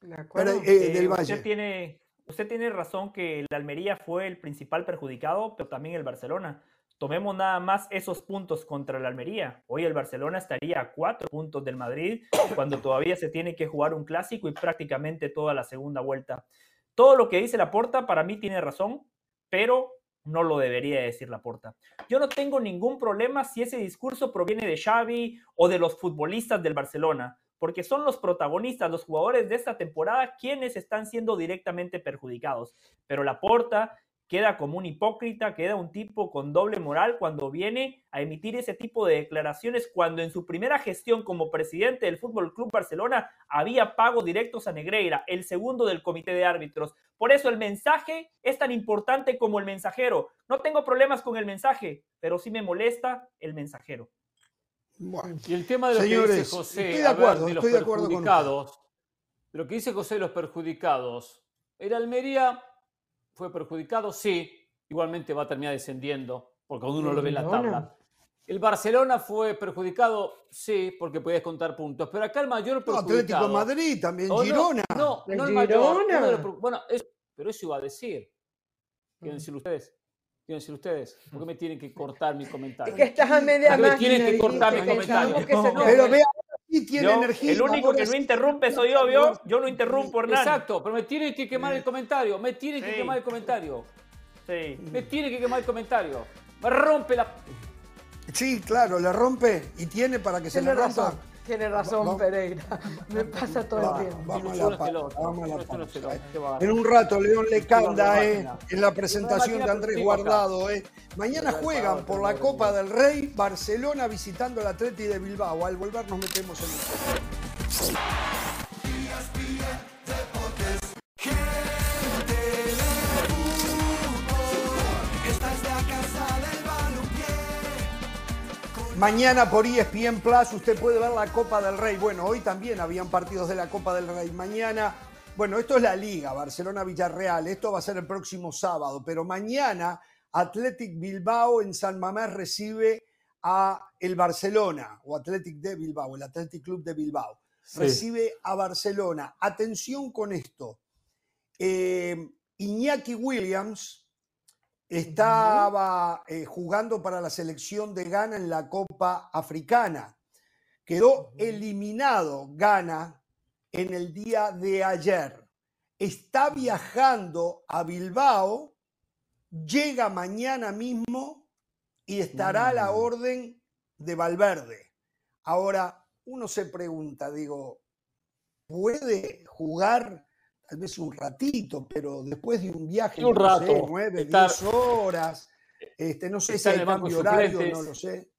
De Pero, acuerdo. eh, Eh, del Valle. usted tiene, usted tiene razón que el Almería fue el principal perjudicado, pero también el Barcelona. Tomemos nada más esos puntos contra el Almería. Hoy el Barcelona estaría a cuatro puntos del Madrid cuando todavía se tiene que jugar un clásico y prácticamente toda la segunda vuelta. Todo lo que dice Laporta para mí tiene razón, pero no lo debería decir Laporta. Yo no tengo ningún problema si ese discurso proviene de Xavi o de los futbolistas del Barcelona, porque son los protagonistas, los jugadores de esta temporada quienes están siendo directamente perjudicados. Pero Laporta queda como un hipócrita, queda un tipo con doble moral cuando viene a emitir ese tipo de declaraciones cuando en su primera gestión como presidente del Fútbol Club Barcelona había pagos directos a Negreira, el segundo del comité de árbitros. Por eso el mensaje es tan importante como el mensajero. No tengo problemas con el mensaje, pero sí me molesta el mensajero. Bueno, Y el tema de lo que Señores, dice José, estoy de ver, acuerdo, de los estoy de acuerdo con usted. perjudicados, de lo que dice José de los perjudicados, el Almería fue perjudicado, sí, igualmente va a terminar descendiendo, porque cuando uno lo ve en la tabla. El Barcelona fue perjudicado, sí, porque podía contar puntos, pero acá el mayor no, perjudicado... Atlético de Madrid, también Oh, no, Girona. No, El no el mayor. Girona. los per- bueno, es- pero eso iba a decir. ¿Quieren Mm. decir ustedes? ¿Quieren decir ustedes? ¿Por qué me tienen que cortar mi comentario? Es que estás a media ¿Por qué me tienen que cortar mi comentario? Pero vea, sí tiene Yo- energía. el único que no interrumpe soy yo, ¿vio? Yo no interrumpo, Hernán. Exacto, pero me tienen que quemar el comentario. Me tienen que Sí. quemar el comentario. Sí. Me tienen que quemar el comentario. Me rompe la. Sí, claro, le rompe y tiene para que se Tiene le rompa. razón, tiene razón Va- Pereira. Me pasa todo Va- el tiempo. Vamos a la el pausa. Vamos a la el pausa. En un rato, León le canta eh, en la presentación de Andrés. Guardado. Eh. Mañana juegan por la. Copa del Rey, Barcelona visitando al Atleti de Bilbao. Al volver nos metemos en el Mañana por ESPN Plus usted puede ver la Copa del Rey. Bueno, hoy también habían partidos de la Copa del Rey. Mañana, bueno, esto es la Liga, Barcelona-Villarreal. Esto va a ser el próximo sábado, pero mañana Athletic Bilbao en San Mamés recibe a el Barcelona o Athletic de Bilbao, el Athletic Club de Bilbao. Recibe a Barcelona. Atención con esto. Eh, Iñaki Williams estaba eh, jugando para la selección de Ghana en la Copa Africana. Quedó eliminado Ghana en el día de ayer. Está viajando a Bilbao, llega mañana mismo y estará a la Mm. orden de Valverde. Ahora, uno se pregunta, digo, ¿puede jugar tal vez un ratito, pero después de un viaje, Un no rato, sé, nueve, estar- diez horas, este, no sé si hay cambio horario, no lo sé.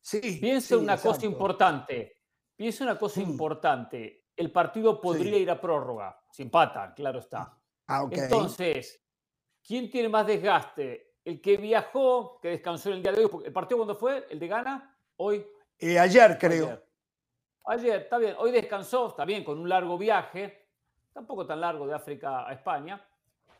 Sí, Piensa sí, una cosa importante. Piensa una cosa Mm. importante. El partido podría Sí. ir a prórroga. Si empatan, claro está. Ah. Entonces, ¿quién tiene más desgaste? El que viajó, que descansó en el día de hoy. ¿El partido cuándo fue? ¿El de Ghana? Hoy. Eh, ayer creo. Ayer. Ayer, está bien. Hoy descansó, está bien, con un largo viaje. Tampoco tan largo de África a España.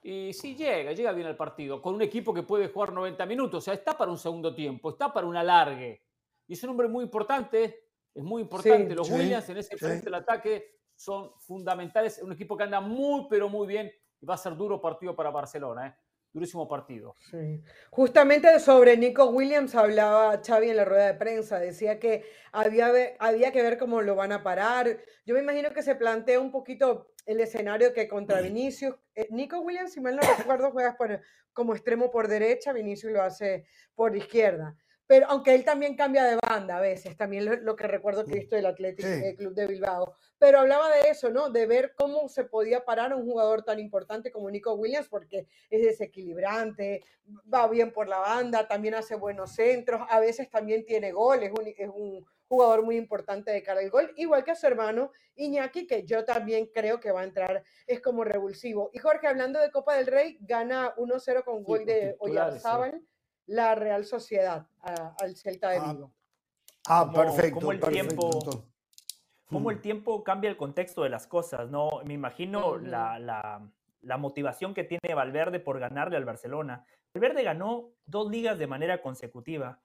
Y sí llega, llega bien al partido. Con un equipo que puede jugar 90 minutos. O sea, está para un segundo tiempo, está para un alargue. Y es un hombre muy importante. Es muy importante. Sí, Los sí, Williams en ese frente del ataque son fundamentales. Un equipo que anda muy, pero muy bien. Y va a ser duro partido para Barcelona. ¿eh? Durísimo partido. Sí. Justamente sobre Nico Williams hablaba Xavi en la rueda de prensa, decía que había, había que ver cómo lo van a parar. Yo me imagino que se plantea un poquito el escenario que contra Vinicius, eh, Nico Williams, si mal no recuerdo, juega por- como extremo por derecha, Vinicius lo hace por izquierda. Pero aunque él también cambia de banda a veces, también lo, lo que recuerdo que he visto del Athletic Sí. eh, Club de Bilbao. Pero hablaba de eso, ¿no? De ver cómo se podía parar a un jugador tan importante como Nico Williams, porque es desequilibrante, va bien por la banda, también hace buenos centros, a veces también tiene goles, es un, es un jugador muy importante de cara al gol, igual que a su hermano Iñaki, que yo también creo que va a entrar, es como revulsivo. Y Jorge, hablando de Copa del Rey, gana 1-0 con gol de Oyarzábal, la Real Sociedad al Celta de Ah, Vigo. Ah, perfecto. Como el perfecto. tiempo, cómo el tiempo cambia el contexto de las cosas, ¿no? Me imagino la- la motivación que tiene Valverde por ganarle al Barcelona. Valverde ganó dos ligas de manera consecutiva,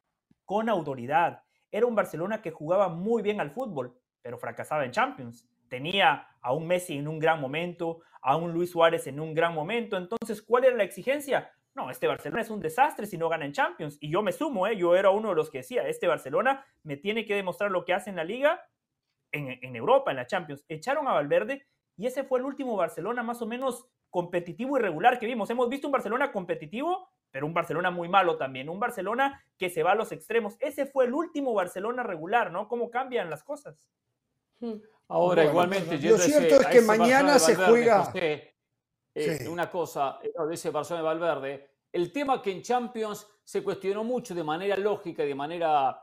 con autoridad. Era un Barcelona que jugaba muy bien al fútbol, pero fracasaba en Champions. Tenía a un Messi en un gran momento, a un Luis Suárez en un gran momento. Entonces, ¿cuál era la exigencia? No, este Barcelona es un desastre si no gana en Champions. Y yo me sumo, ¿eh? yo era uno de los que decía, este Barcelona me tiene que demostrar lo que hace en la liga en, en Europa, en la Champions. Echaron a Valverde y ese fue el último Barcelona más o menos competitivo y regular que vimos. Hemos visto un Barcelona competitivo, pero un Barcelona muy malo también. Un Barcelona que se va a los extremos. Ese fue el último Barcelona regular, ¿no? ¿Cómo cambian las cosas? Ahora, Bueno, igualmente, lo yendo a cierto ese- es que mañana Barcelona se Valverde, juega- José, eh, Sí. una cosa, eh, de ese Barcelona de Valverde, el tema que en Champions se cuestionó mucho de manera lógica y de manera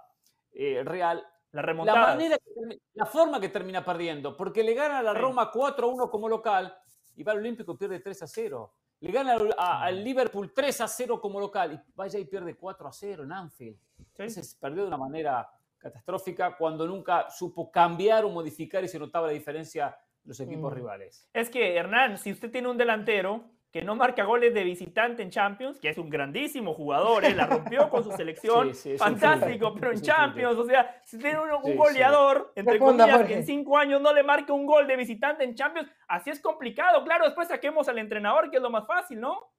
eh, real, La la, remontada. manera que la forma que termina perdiendo, porque le gana a la. Roma 4-1 como local y va al Olímpico y pierde 3-0. Le gana al, a- al Liverpool 3-0 como local y vaya y pierde 4-0 en Anfield. Entonces perdió de una manera catastrófica cuando nunca supo cambiar o modificar y se notaba la diferencia de los equipos Mm. rivales. Es que, Hernán, si usted tiene un delantero que no marca goles de visitante en Champions, que es un grandísimo jugador, ¿eh? la rompió con su selección, Sí, sí, fantástico, pero en Champions, o sea, si tiene un, un Sí, sí. goleador, entre comillas, que en cinco años no le marca un gol de visitante en Champions, así es complicado. Claro, después saquemos al entrenador, que es lo más fácil, ¿no?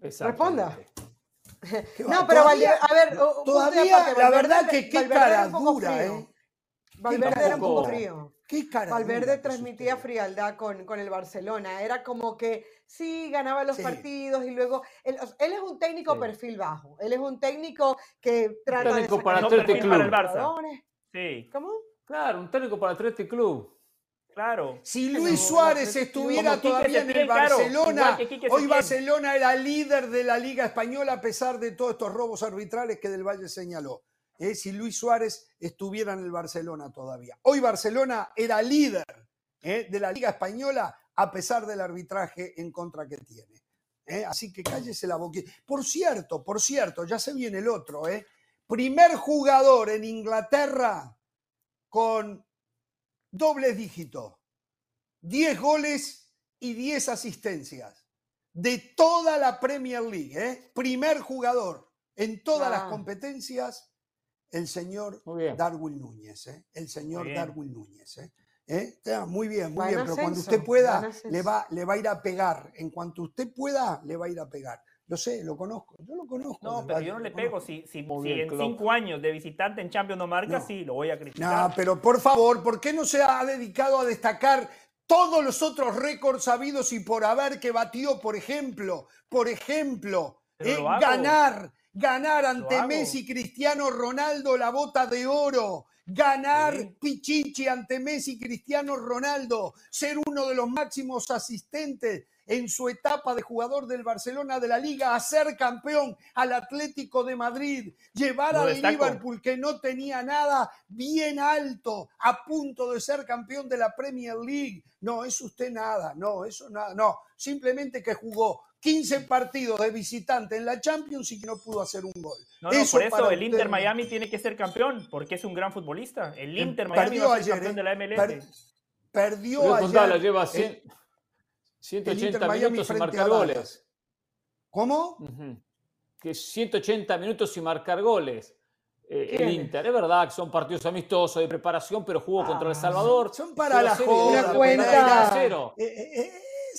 Responda. No, pero Todavía- Valverde, a ver, Todavía, aparte, la verdad que qué Valverde cara dura, frío. ¿eh? Valverde era un poco frío. Qué cara Valverde dura que es transmitía usted. frialdad con, con el Barcelona. Era como que sí, ganaba los Sí. partidos y luego. Él, es un técnico Sí. perfil bajo. Él es un técnico que trata técnico de para No perfil para el Club. Barça. Sí, ¿Cómo? Claro, un técnico para Athletic Club. claro. Si Luis Suárez estuviera todavía en el Barcelona, hoy. Barcelona era líder de la Liga Española a pesar de todos estos robos arbitrales que Del Valle señaló. ¿Eh? Si Luis Suárez estuviera en el Barcelona todavía. Hoy Barcelona era líder ¿eh? de la Liga Española a pesar del arbitraje en contra que tiene. ¿eh? Así que cállese la boquita. Por cierto, por cierto, ya se viene el otro. ¿eh? Primer jugador en Inglaterra con dobles dígitos. 10 goles y 10 asistencias de toda la Premier League. ¿eh? Primer jugador en todas las Ah. competencias, el señor. Darwin Núñez. ¿eh? El señor. Darwin Núñez. ¿eh? ¿Eh? Está Muy bien, muy Buen bien, pero cuando usted pueda, le va, le va a ir a pegar. En cuanto usted pueda, le va a ir a pegar. Lo sé, lo conozco, yo lo conozco. No, pero yo no le pego. Si, si, en Klopp. cinco años de visitante en Champions no marca, No. sí, lo voy a No, criticar. pero por favor, ¿por qué no se ha dedicado a destacar todos los otros récords sabidos y por haber que batió, por ejemplo, por ejemplo, eh, ganar, ganar ante. Messi, Cristiano Ronaldo la bota de oro, ganar Sí. Pichichi ante Messi, Cristiano Ronaldo, ser uno de los máximos asistentes en su etapa de jugador del Barcelona de la Liga, a ser campeón al Atlético de Madrid, llevar al. Liverpool que no tenía nada bien alto, a punto de ser campeón de la Premier League. No, es usted nada, no, eso nada, no. Simplemente que jugó 15 partidos de visitante en la Champions y que no pudo hacer un gol. No, no, por eso el Inter Miami tiene que ser campeón, porque es un gran futbolista. El Em, Inter Miami perdió va a ser ayer, campeón ¿eh? de la MLS. Per- perdió Yo ayer. lleva el- 100 180 Inter Miami minutos sin marcar goles. ¿Cómo? Ujú. Que 180 minutos sin marcar goles. Eh, el. Inter, es verdad que son partidos amistosos de preparación, pero jugó contra El Salvador. Son para la 0-0 y joda. Una cuenta.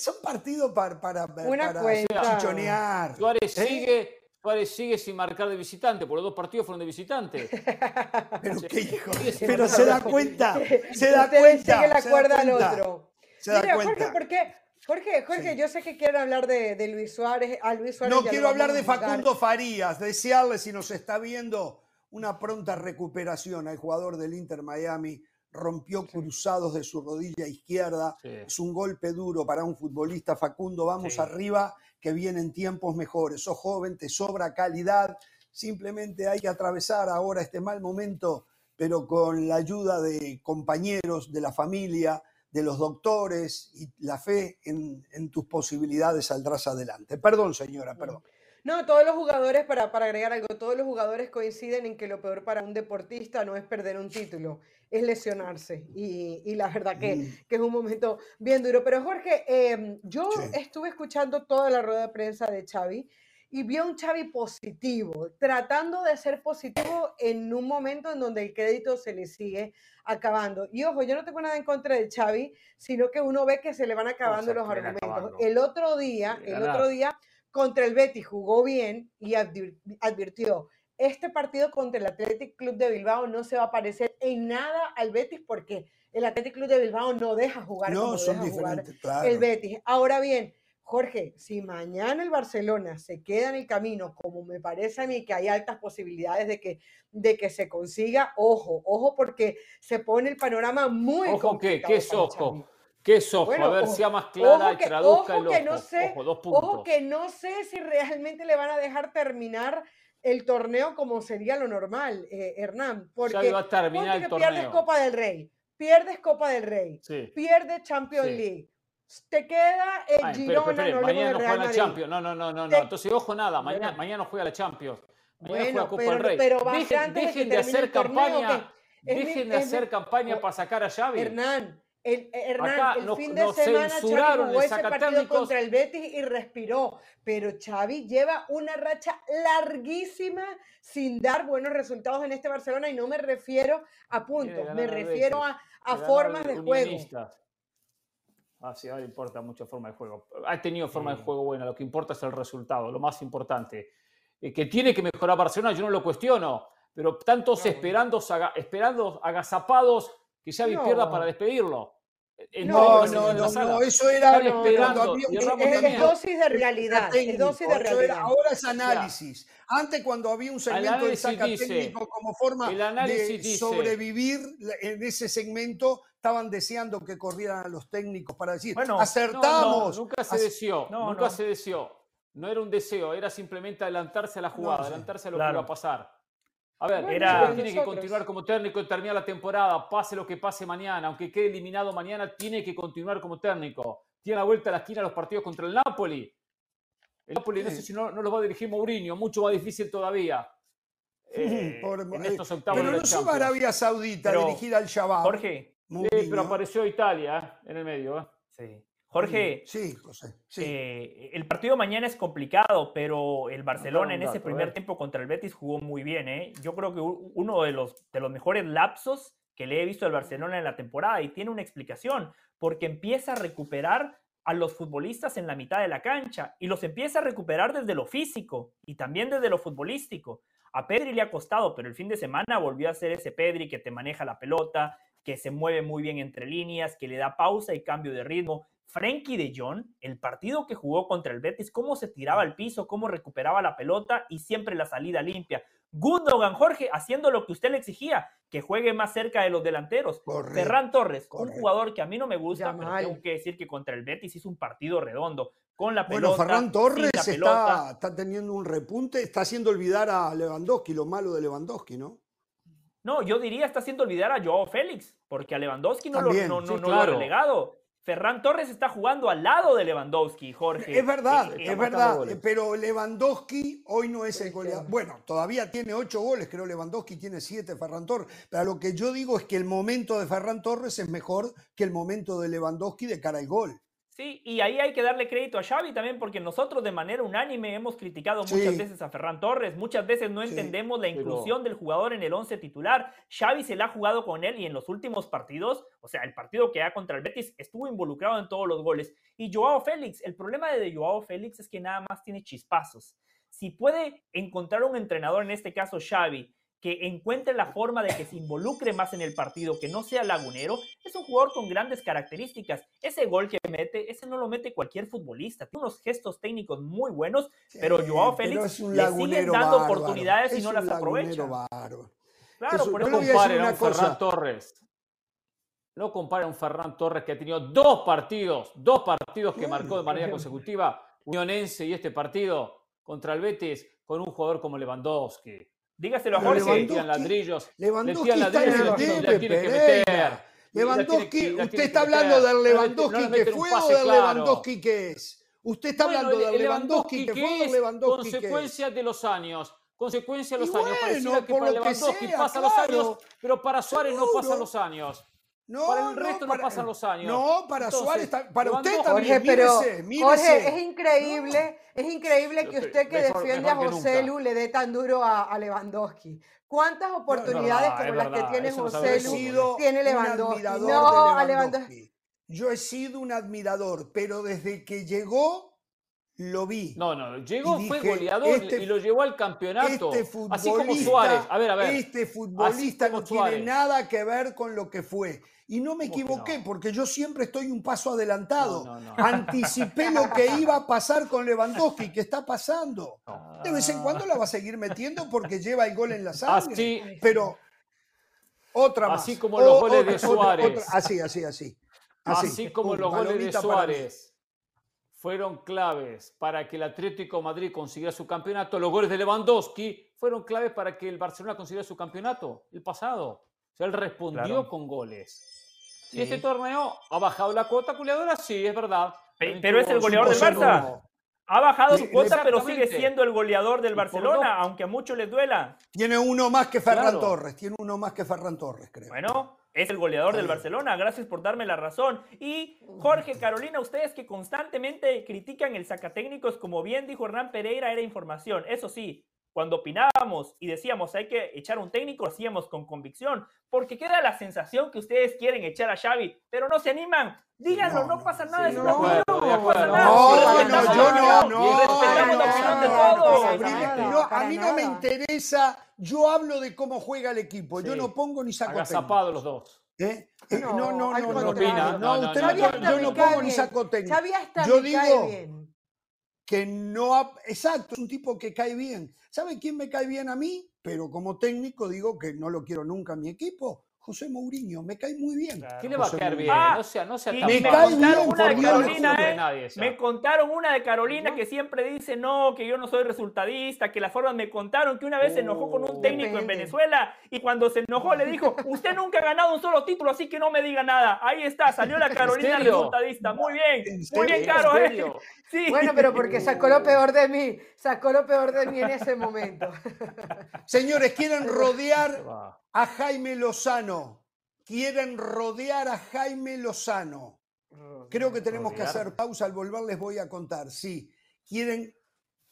3-0. Son partidos para, para, Una para cuenta. chichonear. Suárez ¿Eh? sigue, Suárez sigue sin marcar de visitante, porque los dos partidos fueron de visitante. Pero qué hijo. Pero se da cuenta. Se da cuenta. sigue la se da cuerda al cuenta, otro. Se da Mira, Jorge, cuenta. ¿por qué? Jorge, Jorge, Sí. yo sé que quieren hablar de, de Luis Suárez, a Luis Suárez. No quiero hablar de. Facundo Farías, desearle si nos está viendo una pronta recuperación al jugador del Inter Miami. Rompió cruzados de su rodilla izquierda. Sí. Es un golpe duro para un futbolista. Facundo, vamos Sí. arriba, que vienen tiempos mejores. Sos joven, te sobra calidad. simplemente hay que atravesar ahora este mal momento, pero con la ayuda de compañeros, de la familia, de los doctores y la fe en, en tus posibilidades saldrás adelante. Perdón, señora, perdón. No, todos los jugadores, para, para agregar algo, todos los jugadores coinciden en que lo peor para un deportista no es perder un título, es lesionarse. Y, y la verdad que, Mm. que es un momento bien duro. Pero Jorge, em, yo Sí. estuve escuchando toda la rueda de prensa de Xavi y vi a un Xavi positivo, tratando de ser positivo en un momento en donde el crédito se le sigue acabando. Y ojo, yo no tengo nada en contra de Xavi, sino que uno ve que se le van acabando los argumentos. acabando. El otro día, el otro día contra el Betis jugó bien y advir- advirtió, este partido contra el Athletic Club de Bilbao no se va a parecer en nada al Betis porque el Athletic Club de Bilbao no deja jugar No, como son deja jugar diferentes, claro. el Betis. Ahora bien, Jorge, si mañana el Barcelona se queda en el camino, como me parece a mí que hay altas posibilidades de que, de que se consiga, ojo, ojo, porque se pone el panorama muy Ojo, ¿qué? complicado ¿Qué es ojo? ¿Qué es ojo? Bueno, a ver, ojo- sea más clara ojo y que- traduzca ojo el que ojo. no sé- ojo, dos puntos. Ojo que no sé si realmente le van a dejar terminar el torneo como sería lo normal, eh, Hernán. Porque Xavi va a terminar ponte el que pierdes. Copa del Rey, pierdes Copa del Rey, Sí. pierdes Champions Sí. League, te queda el Ay, pero, Girona, pero, no mañana no juega la. Champions. No, no, no, no, no. Entonces, ojo, nada. Mañana, Bueno. mañana no juega la Champions. Mañana Bueno, juega Copa del Rey. pero dejen de que dejen de termine hacer torneo, campaña. que mi- Dejen de mi- hacer campaña o- para sacar a Xavi. Hernán, el, eh, Hernán, Acá el nos- fin de semana Xavi jugó ese partido contra el Betis y respiró, pero Xavi lleva una racha larguísima sin dar buenos resultados en este Barcelona y no me refiero a puntos, me refiero a, a formas de juego. Ah, sí, ahora importa mucho forma de juego. Ha tenido forma de juego buena, lo que importa es el resultado, lo más importante. Eh, que tiene que mejorar Barcelona, yo no lo cuestiono, pero tantos esperando, aga- esperando agazapados que Xavi pierda No. para despedirlo. Eh, No, no, no, no, eso era esperando, Es, dosis de realidad, es técnico, dosis de realidad. ahora es análisis. Antes cuando había un segmento de saca dice- técnico como forma de dice- sobrevivir en ese segmento, estaban deseando que corrieran a los técnicos para decir, Bueno, no, no, acertamos. No, nunca se deseó, No, nunca no. se deseó. No era un deseo, era simplemente adelantarse a la jugada, No, sí. adelantarse a lo Claro. que iba a pasar. A ver, Bueno, Era- tiene que continuar como técnico y terminar la temporada, pase lo que pase mañana, aunque quede eliminado mañana, tiene que continuar como técnico. Tiene la vuelta a la esquina los partidos contra el Napoli. El Napoli, no sé si no, no lo va a dirigir Mourinho, mucho más difícil todavía. eh, Por- en eh, estos octavos pero de la no Champions. Arabia Saudita a Pero, dirigir al Shabab. Jorge, Sí, Mourinho. pero apareció Italia eh, en el medio. eh. sí. Jorge, Sí, José. Sí. Eh, el partido mañana es complicado, pero el Barcelona en ese primer tiempo contra el Betis jugó muy bien. ¿eh? Yo creo que uno de los, de los mejores lapsos que le he visto al Barcelona en la temporada y tiene una explicación, porque empieza a recuperar a los futbolistas en la mitad de la cancha y los empieza a recuperar desde lo físico y también desde lo futbolístico. A Pedri le ha costado, pero el fin de semana volvió a ser ese Pedri que te maneja la pelota, que se mueve muy bien entre líneas, que le da pausa y cambio de ritmo. Frankie de Jong, el partido que jugó contra el Betis, cómo se tiraba al piso, cómo recuperaba la pelota y siempre la salida limpia. Gundogan Jorge haciendo lo que usted le exigía, que juegue más cerca de los delanteros. Correcto, Ferran Torres, un jugador que a mí no me gusta, pero tengo que decir que contra el Betis hizo un partido redondo, con la Bueno, pelota. Ferran sin Torres está, pelota. está teniendo un repunte, está haciendo olvidar a Lewandowski, lo malo de Lewandowski, ¿no? No, yo diría está haciendo olvidar a Joao Félix, porque a Lewandowski no, También, lo, no, no, sí, no lo ha relegado. Ferran Torres está jugando al lado de Lewandowski, Jorge. Es verdad, Eh, es verdad, goles. pero Lewandowski hoy no es el goleador. Bueno, todavía tiene ocho goles, creo Lewandowski tiene siete, Ferran Torres. Pero lo que yo digo es que el momento de Ferran Torres es mejor que el momento de Lewandowski de cara al gol. Sí, y ahí hay que darle crédito a Xavi también, porque nosotros de manera unánime hemos criticado Sí. muchas veces a Ferran Torres, muchas veces no Sí, entendemos la pero- inclusión del jugador en el once titular. Xavi se la ha jugado con él y en los últimos partidos, o sea, el partido que ha contra el Betis estuvo involucrado en todos los goles. Y Joao Félix, el problema de Joao Félix es que nada más tiene chispazos. Si puede encontrar un entrenador, en este caso Xavi, que encuentre la forma de que se involucre más en el partido, que no sea lagunero, es un jugador con grandes características. Ese gol que mete, ese no lo mete cualquier futbolista. Tiene unos gestos técnicos muy buenos, pero Joao Félix le siguen dando bárbaro, oportunidades y no un las aprovecha. bárbaro. Claro, Eso- por eso a comparen a una un cosa. Ferran Torres. No comparen a un Ferran Torres que ha tenido dos partidos, dos partidos que marcó de manera consecutiva, Unionense y este partido contra el Betis, con un jugador como Lewandowski. Dígaselo a Jorge. Tiran ladrillos. Lewandowski le tiran está en el ladrillos y la debe, tiene que Pereira. meter. Lewandowski, usted está hablando del No le- no Lewandowski le que fue o del claro. Lewandowski que es. Usted está Bueno, hablando el del Lewandowski que fue o del Lewandowski que es. consecuencia de los años. Consecuencia de los Y años. bueno, Pareciera que para Lewandowski sea, pasan los claro. años, pero para Suárez no Seguro. pasan los años. No, para el resto no para- pasan los años. No, para Entonces, Suárez, para usted también. Jorge, pero mírese, mírese. Jorge, es increíble, es increíble que usted que mejor- defiende mejor a José. Lu le dé tan duro a, a Lewandowski. ¿Cuántas oportunidades como las que tiene José. Lu sido tiene un Lewandowski? admirador No, a. Lewandowski. Yo he sido un admirador, pero desde que llegó lo vi. No, no, llegó, fue goleador este- y lo llevó al campeonato. Este futbolista, así como Suárez. A ver, a ver. Este futbolista no tiene nada que ver con lo que fue. Y no me ¿Cómo que equivoqué, no? porque yo siempre estoy un paso adelantado. No, no, no. Anticipé lo que iba a pasar con Lewandowski, que está pasando. De vez en cuando la va a seguir metiendo porque lleva el gol en la sangre. Así, Pero otra más. Así como los goles de otra, Suárez. así, así, así. así, como los goles de. Suárez fueron claves para que el Atlético de Madrid consiguiera su campeonato, los goles de Lewandowski fueron claves para que el Barcelona consiguiera su campeonato, el pasado. O sea, él respondió Claro. con goles. Y este torneo ha bajado la cuota goleadora, sí, es verdad. Pe- pero es el goleador del Barça. Ha bajado su cuota, pero sigue siendo el goleador del Barcelona, aunque a muchos les duela. Tiene uno más que Ferran Claro. Torres. Tiene uno más que Ferran Torres, creo. Bueno, es el goleador del. Barcelona. Gracias por darme la razón. Y Jorge, Carolina, ustedes que constantemente critican el sacatécnicos, como bien dijo Hernán Pereira, era información. Eso sí, cuando opinábamos y decíamos hay que echar un técnico, lo hacíamos con convicción, porque queda la sensación que ustedes quieren echar a Xavi, pero no se animan. Díganlo, No, no, no, pasa sí, nada. es de una acuerdo, opinión, de no pasa acuerdo. nada. No, Y no, respetamos yo la no, opinión, no, y respetamos la no, opinión de no, todos. no, Nada, no, a para mí no me nada. interesa, yo hablo de cómo juega el equipo, yo Sí. no pongo ni saco técnico. Agazapados los dos. ¿Eh? Eh, No, No, no, al no, no, contrario. opina. No, No, no, usted no, no, Xavi no, hasta yo me no cae pongo ni bien. saco técnico. Xavi hasta Yo me cae digo bien. Que no, ha- exacto, es un tipo que cae bien. ¿Sabe quién me cae bien a mí? Pero como técnico digo que no lo quiero nunca en mi equipo. José Mourinho, me cae muy bien. Claro. ¿Qué le va a caer bien? Ah, no sea, no sea tan me me cae bien, una de Carolina, ¿eh? nadie. Me contaron una de Carolina que siempre dice no, que yo no soy resultadista, que las formas me contaron que una vez se enojó con un Oh. técnico en. Venezuela y cuando se enojó le dijo, usted nunca ha ganado un solo título, así que no me diga nada. Ahí está, salió la Carolina resultadista. Muy bien, ¿En muy bien? Caro. ¿En ¿eh? Sí. Bueno, pero porque sacó lo peor de mí, sacó lo peor de mí en ese momento. Señores, quieren rodear a Jaime Lozano. Quieren rodear a Jaime Lozano. Creo que tenemos que hacer pausa. Al volver les voy a contar. Sí, quieren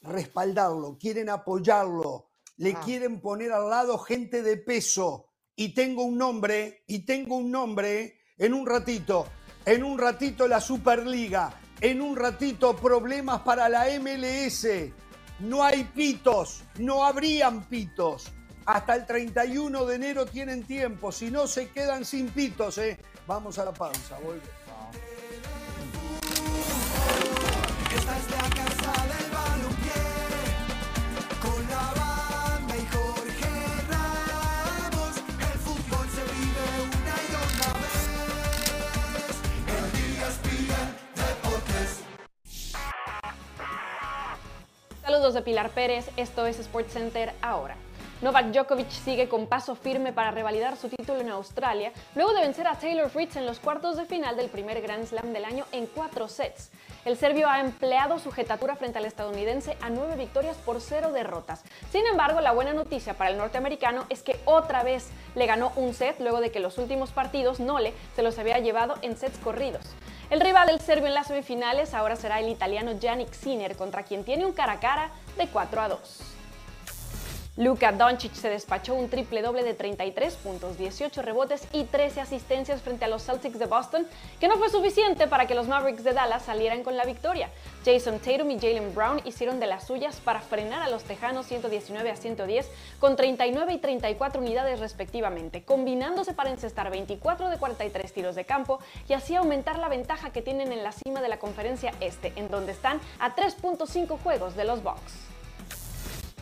respaldarlo, quieren apoyarlo, le Ah. quieren poner al lado gente de peso. Y tengo un nombre, y tengo un nombre en un ratito. En un ratito la Superliga. En un ratito problemas para la MLS. No hay pitos, no habrían pitos. Hasta el 31 de enero tienen tiempo, si no se quedan sin pitos. ¿eh? Vamos a la pausa, volvemos. Esta es la casa del balompié Con la banda y Jorge Ramos El fútbol se vive una y otra vez En ESPN Deportes Saludos de Pilar Pérez, esto es SportsCenter ahora. Novak Djokovic sigue con paso firme para revalidar su título en Australia, luego de vencer a Taylor Fritz en los cuartos de final del primer Grand Slam del año en cuatro sets. El serbio ha empleado su jetatura frente al estadounidense a nueve victorias por cero derrotas. Sin embargo, la buena noticia para el norteamericano es que otra vez le ganó un set luego de que los últimos partidos Nole se los había llevado en sets corridos. El rival del serbio en las semifinales ahora será el italiano Yannick Sinner, contra quien tiene un cara a cara de 4 a 2. Luka Doncic se despachó un triple doble de 33 puntos, 18 rebotes y 13 asistencias frente a los Celtics de Boston, que no fue suficiente para que los Mavericks de Dallas salieran con la victoria. Jason Tatum y Jalen Brown hicieron de las suyas para frenar a los Tejanos 119 a 110 con 39 y 34 unidades respectivamente, combinándose para encestar 24 de 43 tiros de campo y así aumentar la ventaja que tienen en la cima de la conferencia este, en donde están a 3.5 juegos de los Bucks.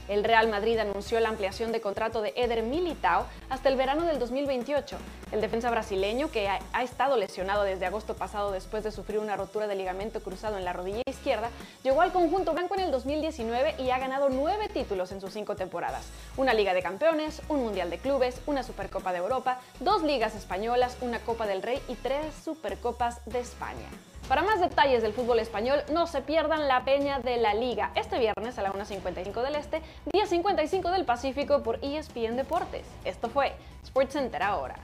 El Real Madrid anunció la ampliación de contrato de Eder Militao hasta el verano del 2028. El defensa brasileño, que ha, estado lesionado desde agosto pasado después de sufrir una rotura de ligamento cruzado en la rodilla izquierda, llegó al conjunto blanco en el 2019 y ha ganado nueve títulos en sus cinco temporadas. Una Liga de Campeones, un Mundial de Clubes, una Supercopa de Europa, dos Ligas Españolas, una Copa del Rey y tres Supercopas de España. Para más detalles del fútbol español, no se pierdan la peña de la Liga este viernes a la 1.55 del Este, 10.55 del Pacífico por ESPN Deportes. Esto fue SportsCenter ahora.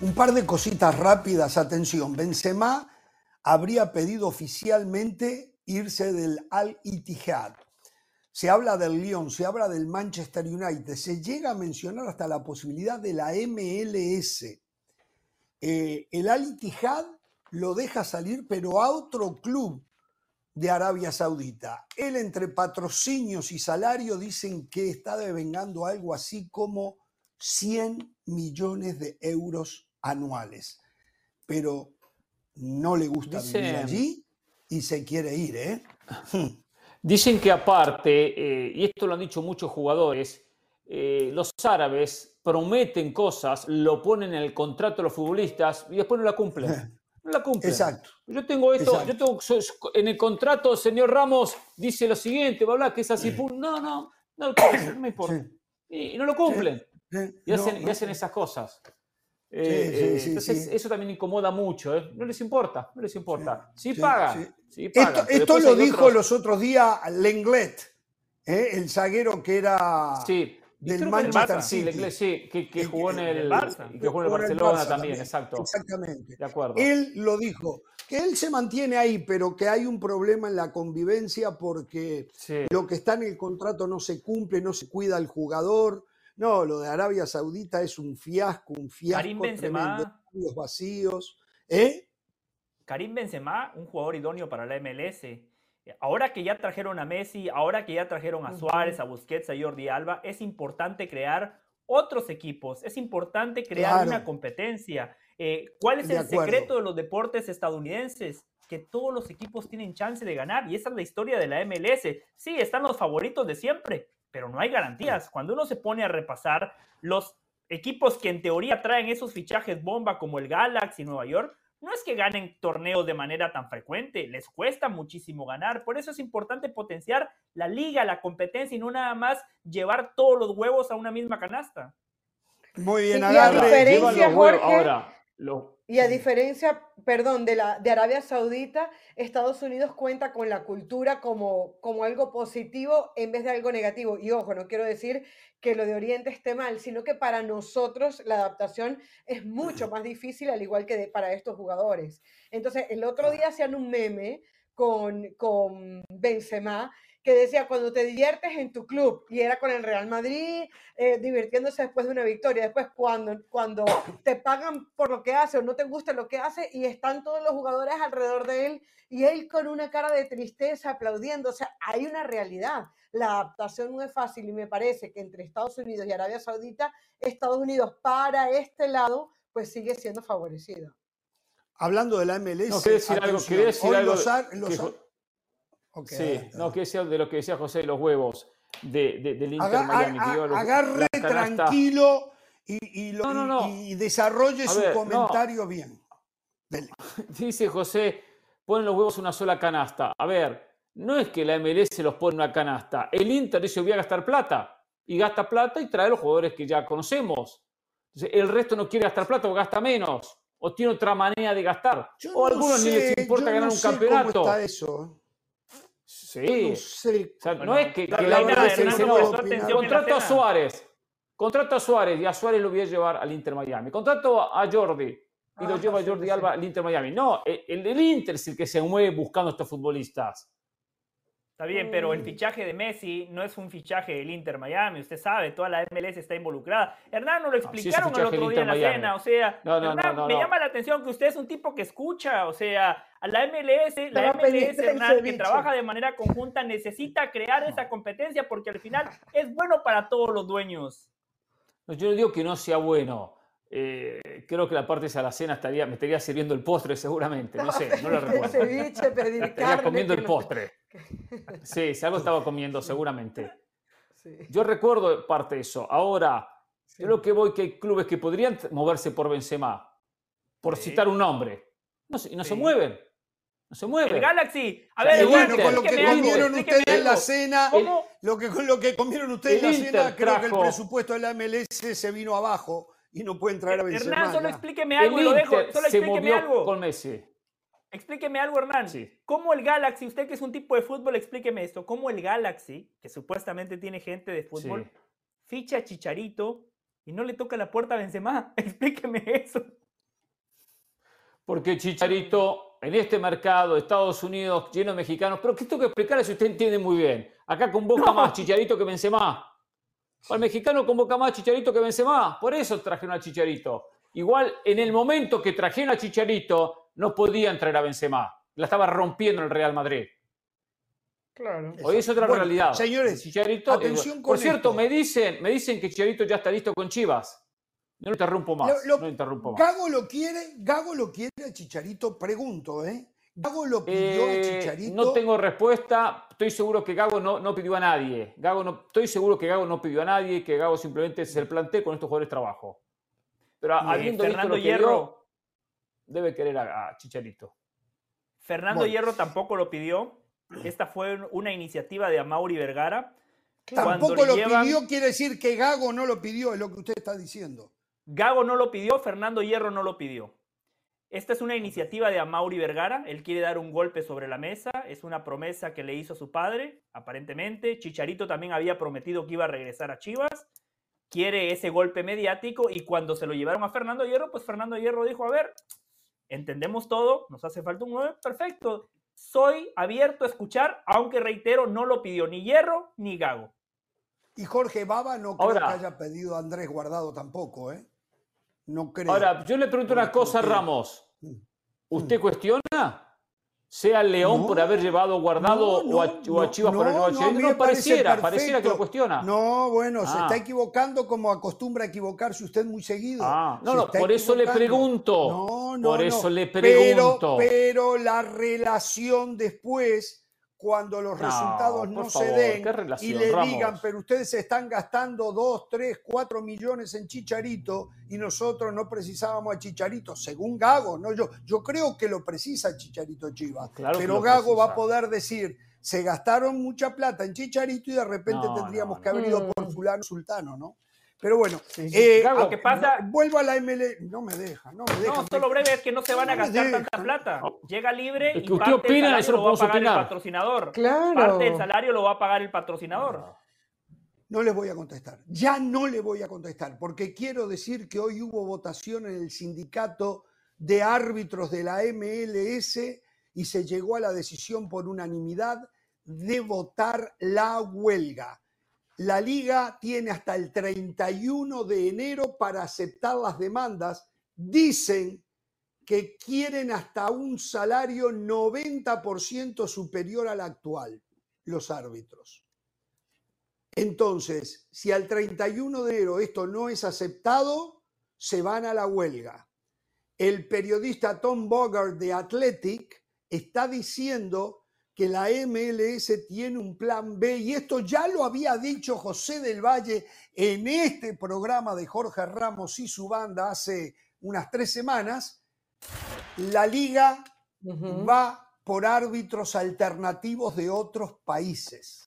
Un par de cositas rápidas, atención. Benzema habría pedido oficialmente irse del Al Ittihad. Se habla del Lyon, se habla del Manchester United, se llega a mencionar hasta la posibilidad de la MLS. Eh, el Al Ittihad lo deja salir, pero a otro club de Arabia Saudita. Él entre patrocinios y salario dicen que está devengando algo así como 100 millones de euros anuales. Pero no le gusta Dice- vivir allí y se quiere ir, ¿eh? Dicen que aparte, eh, y esto lo han dicho muchos jugadores, eh, los árabes prometen cosas, lo ponen en el contrato de los futbolistas y después no la cumplen. No la cumplen. Exacto. Yo tengo esto, Exacto. yo tengo en el contrato, señor Ramos dice lo siguiente, bla, bla, que es así, pum. no, no, no no me importa. Y, y no lo cumplen. Eh, Y no, hacen, y no. hacen esas cosas. Eh, Sí, eh, sí, entonces, sí. eso también incomoda mucho. ¿eh? No les importa, no les importa. Sí, pagan, pagan, Esto, lo dijo otros- los otros días Lenglet, el zaguero que era del Manchester Barça, City. Lenglet, sí, que, que jugó en el, Barça. que jugó en el Jugó en el Barcelona también, también. exacto. Exactamente. De acuerdo. Él lo dijo, que él se mantiene ahí, pero que hay un problema en la convivencia porque lo que está en el contrato no se cumple, no se cuida al jugador. No, lo de Arabia Saudita es un fiasco, un fiasco Karim Benzema. estadios vacíos. ¿Eh? Karim Benzema, un jugador idóneo para la MLS. Eh, Ahora que ya trajeron a Messi, ahora que ya trajeron a Suárez, a Busquets, a Jordi Alba, es importante crear otros equipos, es importante crear Claro. una competencia. Eh, ¿Cuál es De el acuerdo. secreto de los deportes estadounidenses? Que todos los equipos tienen chance de ganar y esa es la historia de la MLS. Sí, están los favoritos de siempre, pero no hay garantías. Cuando uno se pone a repasar los equipos que en teoría traen esos fichajes bomba como el Galaxy Nueva York, no es que ganen torneos de manera tan frecuente, les cuesta muchísimo ganar. Por eso es importante potenciar la liga, la competencia y no nada más llevar todos los huevos a una misma canasta. Muy bien, Sí, agarre. diferencia- Llevan los huevos- Jorge, ahora, lo- Y a diferencia, perdón, de, la, de Arabia Saudita, Estados Unidos cuenta con la cultura como, como algo positivo en vez de algo negativo. Y ojo, no quiero decir que lo de Oriente esté mal, sino que para nosotros la adaptación es mucho más difícil, al igual que de- para estos jugadores. Entonces, el otro día hacían un meme con, con Benzema que decía, cuando te diviertes en tu club, y era con el Real Madrid, eh, divirtiéndose después de una victoria, después cuando, cuando te pagan por lo que hace o no te gusta lo que hace y están todos los jugadores alrededor de él y él con una cara de tristeza aplaudiendo, o sea, hay una realidad. La adaptación no es fácil y me parece que entre Estados Unidos y Arabia Saudita, Estados Unidos para este lado, pues sigue siendo favorecido. Hablando de la MLS. No, quería decir algo, quería decir hoy algo los ar- que Sí, no, que decía de lo que decía José de los huevos de, de- del Inter Aga- Miami. a- que a- lleva los- agarre tranquilo y, y lo- No, no, no. y- y desarrolle A su ver, comentario bien. Dele. Dice José, ponen los huevos en una sola canasta. A ver, no es que la MLS los pone en una canasta. El Inter dice voy a gastar plata. Y gasta plata y trae los jugadores que ya conocemos. Entonces, el resto no quiere gastar plata o gasta menos. O tiene otra manera de gastar. Yo o a no algunos ni les importa ganar un campeonato. ¿Cómo está eso? Sí. No sé. O sea, no Bueno, es que, la- que la verdad, Hernando, dice, no no, contrato a. Suárez. Contrato a Suárez y a Suárez lo voy a llevar al Inter Miami. Contrato a Jordi y Ah, lo lleva Jordi sí. Alba al Inter Miami. No, el, el del Inter es el que se mueve buscando a estos futbolistas. Está bien, pero el Mm. fichaje de Messi no es un fichaje del Inter Miami. Usted sabe, toda la MLS está involucrada. Hernán nos lo un explicaron el fichaje otro día en la Miami. cena. O sea, No, no, Hernán, no, no, me no. llama la atención que usted es un tipo que escucha. O sea, a la MLS, la MLS, Hernán, que trabaja de manera conjunta, necesita crear esa competencia porque al final es bueno para todos los dueños. No, yo no digo que no sea bueno. Eh, creo que la parte de la cena estaría, me estaría sirviendo el postre seguramente, no sé, no lo recuerdo. ceviche, pedir Estaría carne, comiendo el postre. Sí, si algo estaba comiendo seguramente. Sí. Yo recuerdo parte de eso. Ahora, Sí. yo lo que voy que hay clubes que podrían moverse por Benzema, por Sí. citar un nombre, no no se mueven. No se El mueven. Galaxy. A ver, el bueno, Inter, con lo que algo, comieron explíqueme ustedes en la algo. cena, ¿Cómo? lo que, con lo que comieron ustedes en la El cena, Inter creo que el trajo- presupuesto de la MLS se vino abajo y no pueden traer a Benzema. Hernán, solo ya. explíqueme El algo y lo dejo. Solo se explíqueme algo. con Messi. Explíqueme algo, Hernán. Sí. ¿Cómo el Galaxy, usted que es un tipo de fútbol, explíqueme esto, cómo el Galaxy, que supuestamente tiene gente de fútbol, Sí. ficha a Chicharito y no le toca la puerta a Benzema? Explíqueme eso. Porque Chicharito, en este mercado, Estados Unidos, lleno de mexicanos, pero ¿qué tengo que explicarle si usted entiende muy bien? Acá convoca No. más Chicharito que Benzema. Al mexicano convoca más Chicharito que Benzema. Por eso trajeron a Chicharito. Igual, en el momento que trajeron a Chicharito, no podían traer a Benzema. La estaba rompiendo el Real Madrid. Claro. Hoy es otra Bueno, realidad. señores, Chicharito, atención por cierto, esto. me dicen, me dicen que Chicharito ya está listo con Chivas. No lo interrumpo más. Lo- lo- no lo interrumpo más. Gago lo quiere, Gago lo quiere a Chicharito, pregunto, ¿eh? Gago lo pidió a Eh, Chicharito. no tengo respuesta. Estoy seguro que Gago no, no pidió a nadie. Gago no, estoy seguro que Gago no pidió a nadie, que Gago simplemente es el plantel con estos jugadores trabajo. Pero Eh, habiendo visto Fernando lo que Hierro. dio, debe querer a, a Chicharito. Fernando Bueno. Hierro tampoco lo pidió. Esta fue una iniciativa de Amauri Vergara. Tampoco lo llevan- pidió, quiere decir que Gago no lo pidió, es lo que usted está diciendo. Gago no lo pidió, Fernando Hierro no lo pidió. Esta es una iniciativa de Amauri Vergara. Él quiere dar un golpe sobre la mesa. Es una promesa que le hizo su padre, aparentemente. Chicharito también había prometido que iba a regresar a Chivas. Quiere ese golpe mediático y cuando se lo llevaron a Fernando Hierro, pues Fernando Hierro dijo, a ver, entendemos todo, nos hace falta un 9, perfecto. Soy abierto a escuchar, aunque reitero, no lo pidió ni Hierro ni Gago. Y Jorge Baba no creo Ahora- que haya pedido a Andrés Guardado tampoco, ¿eh? No creo. Ahora, yo le pregunto una cosa, Ramos. ¿Usted cuestiona? Sea León No, por haber llevado guardado no, o, a, o a Chivas por haber llevado a no, a parece pareciera, pareciera que lo cuestiona. No, bueno, se Ah. está equivocando como acostumbra equivocarse usted muy seguido. Ah, no, no, por eso le pregunto. No, no, por no. eso le Pero, pregunto. pero la relación después, cuando los No, resultados no favor, se den ¿qué y le Ramos? digan, pero ustedes se están gastando 2, 3, 4 millones en Chicharito y nosotros no precisábamos a Chicharito, según Gago, ¿no? Yo, yo creo que lo precisa Chicharito Chivas, Claro pero Gago va a poder decir, se gastaron mucha plata en Chicharito y de repente No, tendríamos no, que haber ido por fulano sultano, ¿no? Pero bueno, Sí. eh, ¿qué pasa? Vuelvo a la ML, no me deja, no me deja. No, solo breve es que no se van a No gastar tanta plata. Llega libre y que usted parte del opina, salario eso no lo va a pagar el opinar. patrocinador. Claro. Parte del salario lo va a pagar el patrocinador. No les voy a contestar. Ya no le voy a contestar, porque quiero decir que hoy hubo votación en el sindicato de árbitros de la MLS y se llegó a la decisión por unanimidad de votar la huelga. La liga tiene hasta el 31 de enero para aceptar las demandas. Dicen que quieren hasta un salario 90% superior al actual, los árbitros. Entonces, si al 31 de enero esto no es aceptado, se van a la huelga. El periodista Tom Bogart de Athletic está diciendo que la MLS tiene un plan B y esto ya lo había dicho José del Valle en este programa de Jorge Ramos y su banda hace unas tres semanas. La liga va por árbitros alternativos de otros países.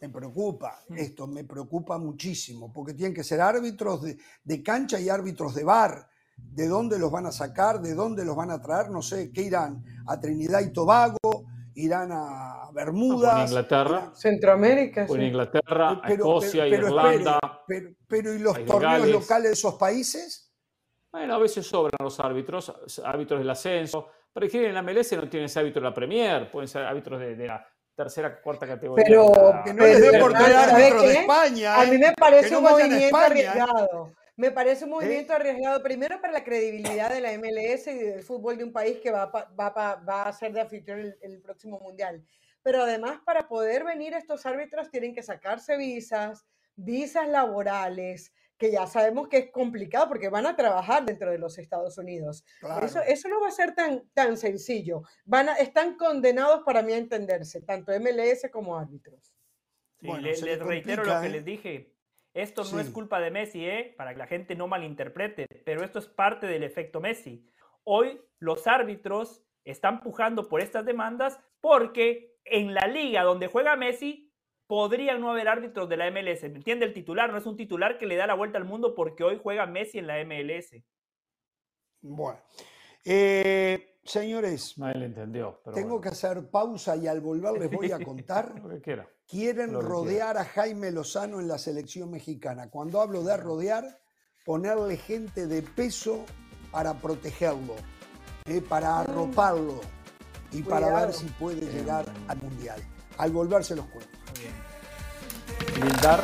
Me preocupa esto, me preocupa muchísimo, porque tienen que ser árbitros de, de cancha y árbitros de bar. ¿De dónde los van a sacar? ¿De dónde los van a traer? No sé, ¿qué irán? ¿A Trinidad y Tobago? ¿Irán a Fue Bermudas? en Inglaterra, Centroamérica. en sí. Inglaterra, Pero- Escocia, pero- pero Irlanda. pero, pero ¿y los torneos Gales. locales de esos países? Bueno, a veces sobran los árbitros, árbitros del ascenso. Pero que en la MLS no tienen ese árbitro de la Premier, pueden ser árbitros de, de la tercera, cuarta categoría. Pero- Que no les dé por traer ¿sabe árbitros de? España. A mí ¿eh? me parece un movimiento. ¿eh? arriesgado. Me parece un movimiento arriesgado, primero para la credibilidad de la MLS y del fútbol de un país que va, a pa- va, a pa- va a ser de anfitrión el, el próximo mundial. Pero además, para poder venir estos árbitros tienen que sacarse visas, visas laborales, que ya sabemos que es complicado porque van a trabajar dentro de los Estados Unidos. Claro. Eso, eso no va a ser tan, tan sencillo. Van a, están condenados para mí a entenderse, tanto MLS como árbitros. Sí, Bueno, les le reitero complica, lo que ¿eh? les dije. Esto no es culpa de Messi, ¿eh? para que la gente no malinterprete, pero esto es parte del efecto Messi. Hoy los árbitros están pujando por estas demandas porque en la liga donde juega Messi podrían no haber árbitros de la MLS. ¿Me entiende? El titular no es un titular que le da la vuelta al mundo porque hoy juega Messi en la MLS. Bueno. Eh, señores, Nadie le entendió. Pero tengo bueno, que hacer pausa y al volver les voy a contar. lo que quiera. Quieren Lo rodear a Jaime Lozano en la selección mexicana. Cuando hablo de rodear, ponerle gente de peso para protegerlo, eh, para arroparlo y para ver si puede llegar al Mundial. Al volver se los cuento. Blindar.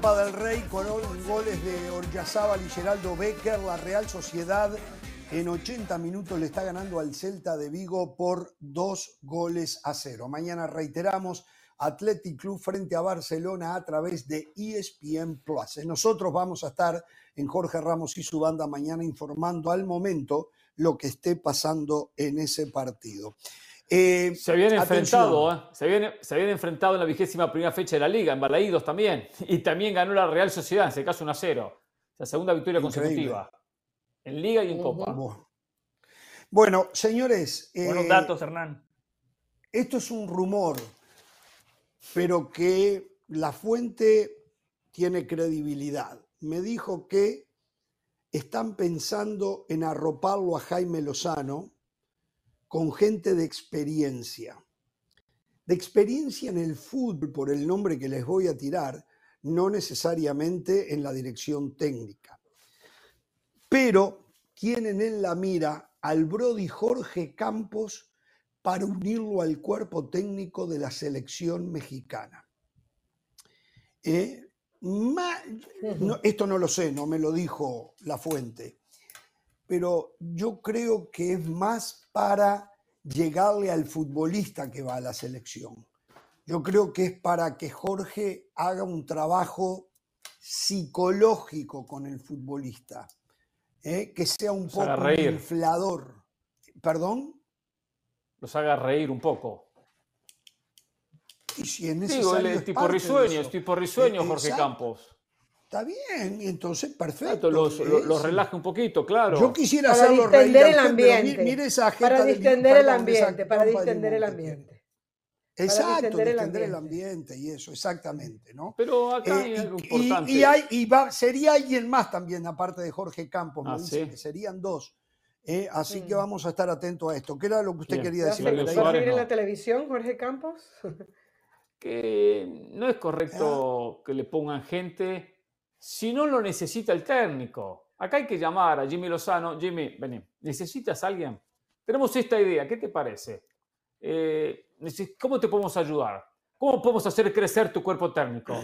Copa del Rey, con goles de Oryazábal y Geraldo Becker, la Real Sociedad en 80 minutos le está ganando al Celta de Vigo por dos goles a cero. Mañana reiteramos Athletic Club frente a Barcelona a través de ESPN Plus. Nosotros vamos a estar en Jorge Ramos y su banda mañana informando al momento lo que esté pasando en ese partido. Eh, Se habían enfrentado, ¿eh? se, habían, se habían enfrentado en la vigésima primera fecha de la liga, en Balaídos también. Y también ganó la Real Sociedad, en ese caso 1 a 0. La segunda victoria Increíble. consecutiva. En liga y en copa. Bueno. Bueno, señores. Buenos eh, datos, Hernán. Esto es un rumor, pero que la fuente tiene credibilidad. Me dijo que están pensando en arroparlo a Jaime Lozano con gente de experiencia. De experiencia en el fútbol, por el nombre que les voy a tirar, no necesariamente en la dirección técnica. Pero tienen en la mira al Brody Jorge Campos para unirlo al cuerpo técnico de la selección mexicana. Eh, ma- no, esto no lo sé, no me lo dijo la fuente, pero yo creo que es más para llegarle al futbolista que va a la selección. Yo creo que es para que Jorge haga un trabajo psicológico con el futbolista, eh, que sea un Los poco reír. inflador. ¿Perdón? Los haga reír un poco. Y si es Digo, él es tipo risueño, es tipo risueño Jorge exacto. Campos. Está bien, entonces perfecto. Exacto, los, los, los relaje un poquito, claro. Yo quisiera Para hacerlo reír distender a el usted, ambiente. mire esa Para de distender el ambiente, para distender el que ambiente. Exacto, distender el distender el ambiente. ambiente y eso, exactamente, ¿no? Pero acá Eh, hay algo y- importante. y hay, y va, sería alguien más también, aparte de Jorge Campos, me Ah, dicen ¿sí? que serían dos. Eh, así que Mm. vamos a estar atentos a esto. ¿Qué era lo que usted Bien. quería ¿Va a decir? Va a seguir en la televisión, Jorge Campos? que no es correcto Ah. que le pongan gente si no lo necesita el técnico. Acá hay que llamar a Jimmy Lozano. Jimmy, vení, ¿necesitas a alguien? Tenemos esta idea, ¿qué te parece? Eh, ¿Cómo te podemos ayudar? ¿Cómo podemos hacer crecer tu cuerpo técnico?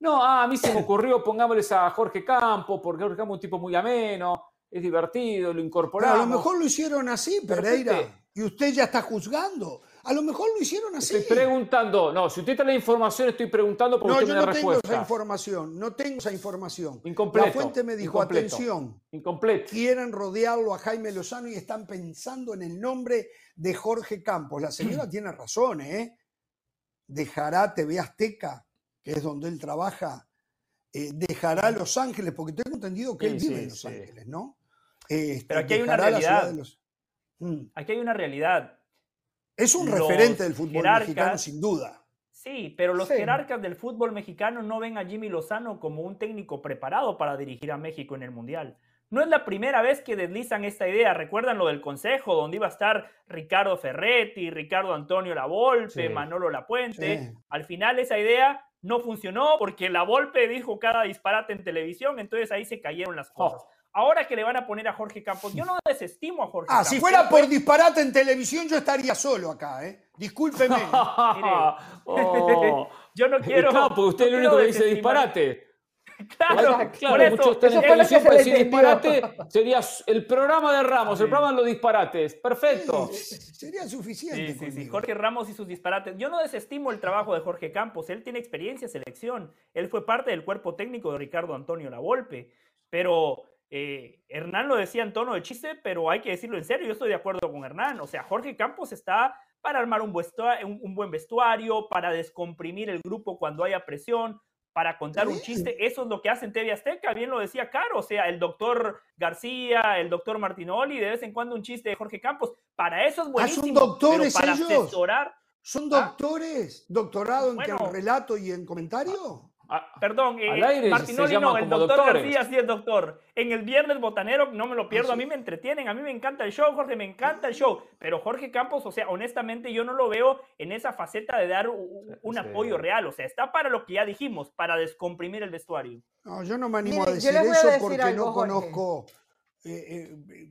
No, ah, a mí se me ocurrió, pongámosles a Jorge Campos, porque Jorge Campos es un tipo muy ameno, es divertido, lo incorporamos. a lo mejor lo hicieron así, Pereira. Pepe. Y usted ya está juzgando. A lo mejor lo hicieron así. Estoy preguntando, no, si usted trae la información, estoy preguntando porque No, usted yo me da no tengo esa información. No tengo esa información. Incompleto. La fuente me dijo, incompleto, atención, Incompleto. quieren rodearlo a Jaime Lozano y están pensando en el nombre de Jorge Campos. La señora tiene razón, ¿eh? Dejará TV Azteca, que es donde él trabaja, eh, dejará Los Ángeles, porque tengo entendido que él vive sí, en Los sí. Ángeles, ¿no? Este, Pero aquí hay una realidad. Los- Mm. Aquí hay una realidad. Es un Los referente del fútbol jerarcas- mexicano, sin duda. Sí, pero los Sí. jerarcas del fútbol mexicano no ven a Jimmy Lozano como un técnico preparado para dirigir a México en el Mundial. No es la primera vez que deslizan esta idea. Recuerdan lo del Consejo, donde iba a estar Ricardo Ferretti, Ricardo Antonio Lavolpe, Sí. Manolo Lapuente. Sí. Al final esa idea no funcionó porque Lavolpe dijo cada disparate en televisión, entonces ahí se cayeron las cosas. Oh. Ahora que le van a poner a Jorge Campos, yo no desestimo a Jorge Ah, Campos. si fuera por disparate en televisión, yo estaría solo acá, ¿eh? Discúlpeme. Oh. Yo no quiero. Claro, porque usted es no el único que dice disparate. Claro, Claro, eso, muchos están eso en fue que televisión se decir entendió. disparate. Sería el programa de Ramos, el programa de los disparates. Perfecto. Sería suficiente. Sí, sí, sí. Jorge Ramos y sus disparates. Yo no desestimo el trabajo de Jorge Campos. Él tiene experiencia en selección. Él fue parte del cuerpo técnico de Ricardo Antonio Lavolpe. Pero eh, Hernán lo decía en tono de chiste, pero hay que decirlo en serio. Yo estoy de acuerdo con Hernán. O sea, Jorge Campos está para armar un, un- buen vestuario, para descomprimir el grupo cuando haya presión, para contar un chiste. Eso es lo que hace en TV Azteca. Bien lo decía Caro. O sea, el doctor García, el doctor Martinoli, de vez en cuando un chiste de Jorge Campos. Para eso es Ah, buenísimo. son doctores para ellos. asesorar ¿Son doctores? ¿Doctorado en, relato y en comentario? Perdón, eh, Al aire Martinoli no, el doctor doctores. García sí es doctor. En el Viernes Botanero no me lo pierdo, a mí me entretienen, a mí me encanta el show, Jorge, me encanta el show. Pero Jorge Campos, o sea, honestamente yo no lo veo en esa faceta de dar un apoyo real. O sea, está para lo que ya dijimos, para descomprimir el vestuario. No, yo no me animo Mire, a decir a eso decir porque algo, no Jorge. conozco, eh, eh,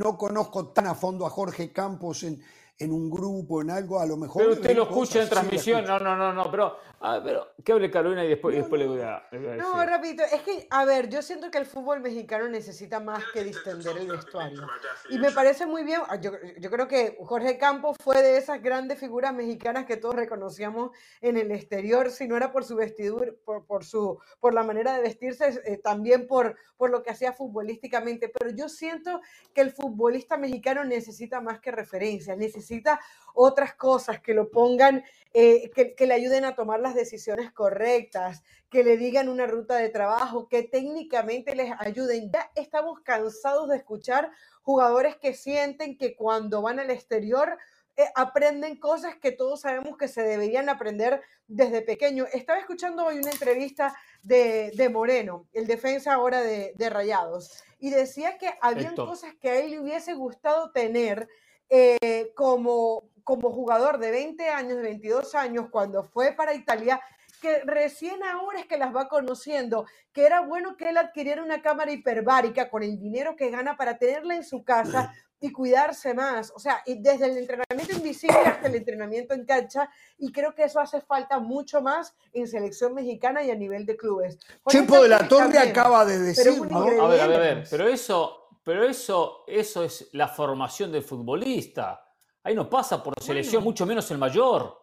no conozco tan a fondo a Jorge Campos en, en un grupo, en algo, a lo mejor. Pero usted lo escucha en transmisión. No, no, no, no. Pero, ah, pero que hable Carolina y después, y después le voy a, le voy a No, rapidito, es que, a ver, yo siento que el fútbol mexicano necesita más que distender el vestuario. Y me parece muy bien, yo, yo creo que Jorge Campos fue de esas grandes figuras mexicanas que todos reconocíamos en el exterior, si no era por su vestidura, por, por, su, por la manera de vestirse, eh, también por, por lo que hacía futbolísticamente. Pero yo siento que el futbolista mexicano necesita más que referencias, necesita otras cosas que lo pongan, eh, que, que le ayuden a tomar las decisiones correctas, que le digan una ruta de trabajo, que técnicamente les ayuden. Ya estamos cansados de escuchar jugadores que sienten que cuando van al exterior eh, aprenden cosas que todos sabemos que se deberían aprender desde pequeño. Estaba escuchando hoy una entrevista de, de Moreno, el defensa ahora de, de Rayados, y decía que habían cosas que a él le hubiese gustado tener eh, como, como jugador de 20 años, de 22 años, cuando fue para Italia, que recién ahora es que las va conociendo, que era bueno que él adquiriera una cámara hiperbárica con el dinero que gana para tenerla en su casa y cuidarse más. O sea, y desde el entrenamiento invisible hasta el entrenamiento en cancha, y creo que eso hace falta mucho más en selección mexicana y a nivel de clubes. Chepo de la Torre también, acaba de decir, ¿no? A ver, a ver, a ver. Pero eso, pero eso, eso es la formación del futbolista. Ahí no pasa por selección, mucho menos el mayor.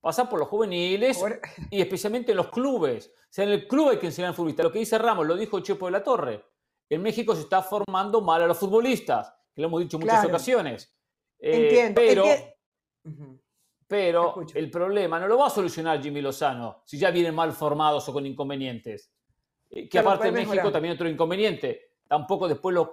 Pasa por los juveniles y especialmente en los clubes. O sea, en el club hay que enseñar al futbolista. Lo que dice Ramos, lo dijo Chepo de la Torre. En México se está formando mal a los futbolistas, que lo hemos dicho en muchas Claro. ocasiones. Eh, Entiendo, Pero, pero el problema no lo va a solucionar Jimmy Lozano si ya vienen mal formados o con inconvenientes. Eh, Que Pero aparte en México mejorar. también otro inconveniente. Tampoco después lo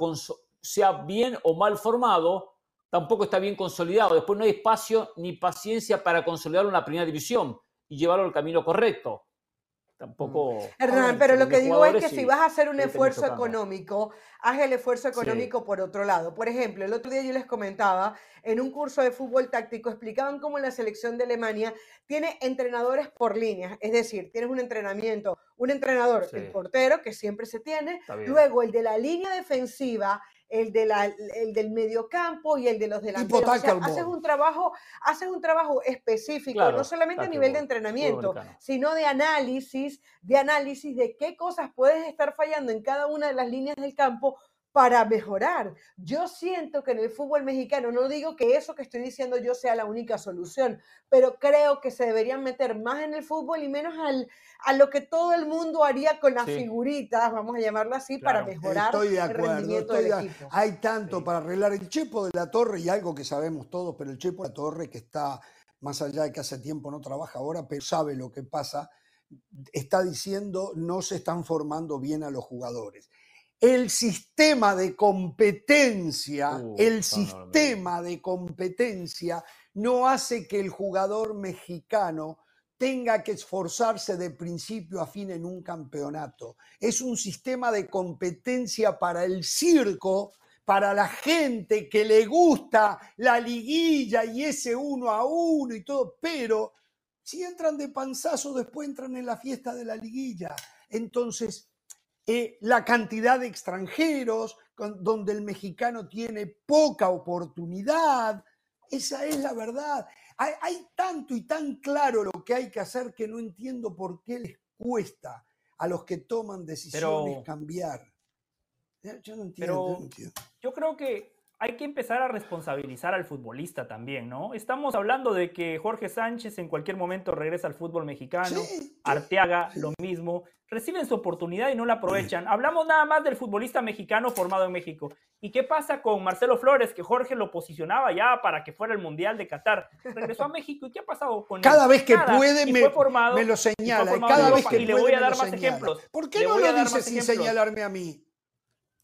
sea bien o mal formado, tampoco está bien consolidado. Después no hay espacio ni paciencia para consolidarlo en la primera división y llevarlo al camino correcto. Tampoco. Hernán, A ver, pero lo que digo es que si vas a hacer un esfuerzo económico, haz el esfuerzo Sí. económico por otro lado. Por ejemplo, el otro día yo les comentaba, en un curso de fútbol táctico, explicaban cómo la selección de Alemania tiene entrenadores por líneas, es decir, tienes un entrenamiento, un entrenador, el portero, que siempre se tiene, luego el de la línea defensiva, el, de la, el del mediocampo y el de los delanteros. O sea, haces un trabajo, haces un trabajo específico, Claro, no solamente a nivel de entrenamiento, sino de análisis, de análisis de qué cosas puedes estar fallando en cada una de las líneas del campo para mejorar. Yo siento que en el fútbol mexicano, no digo que eso que estoy diciendo yo sea la única solución, pero creo que se deberían meter más en el fútbol y menos al, a lo que todo el mundo haría con las Sí. figuritas, vamos a llamarlo así, para mejorar Estoy de el acuerdo. rendimiento estoy del de- equipo. Hay tanto para arreglar el Chepo de la Torre y algo que sabemos todos, pero el Chepo de la Torre que está más allá de que hace tiempo no trabaja ahora, pero sabe lo que pasa, está diciendo no se están formando bien a los jugadores. El sistema de competencia, Uh, el sistema de competencia no hace que el jugador mexicano tenga que esforzarse de principio a fin en un campeonato. Es un sistema de competencia para el circo, para la gente que le gusta la liguilla y ese uno a uno y todo, pero si entran de panzazo, después entran en la fiesta de la liguilla. Entonces, eh, la cantidad de extranjeros, con- donde el mexicano tiene poca oportunidad. Esa es la verdad. Hay, hay tanto y tan claro lo que hay que hacer que no entiendo por qué les cuesta a los que toman decisiones Pero- cambiar. Yo no entiendo, yo Pero no entiendo. yo creo que hay que empezar a responsabilizar al futbolista también, ¿no? Estamos hablando de que Jorge Sánchez en cualquier momento regresa al fútbol mexicano, Arteaga lo mismo, reciben su oportunidad y no la aprovechan. Hablamos nada más del futbolista mexicano formado en México. ¿Y qué pasa con Marcelo Flores, que Jorge lo posicionaba ya para que fuera el Mundial de Qatar? Regresó a México y ¿qué ha pasado con él? Cada vez que Nada. puede me, fue formado- me lo señala. Y cada vez que Y le puede voy a dar más señala. ejemplos. ¿Por qué Le no lo dice sin ejemplos. señalarme a mí?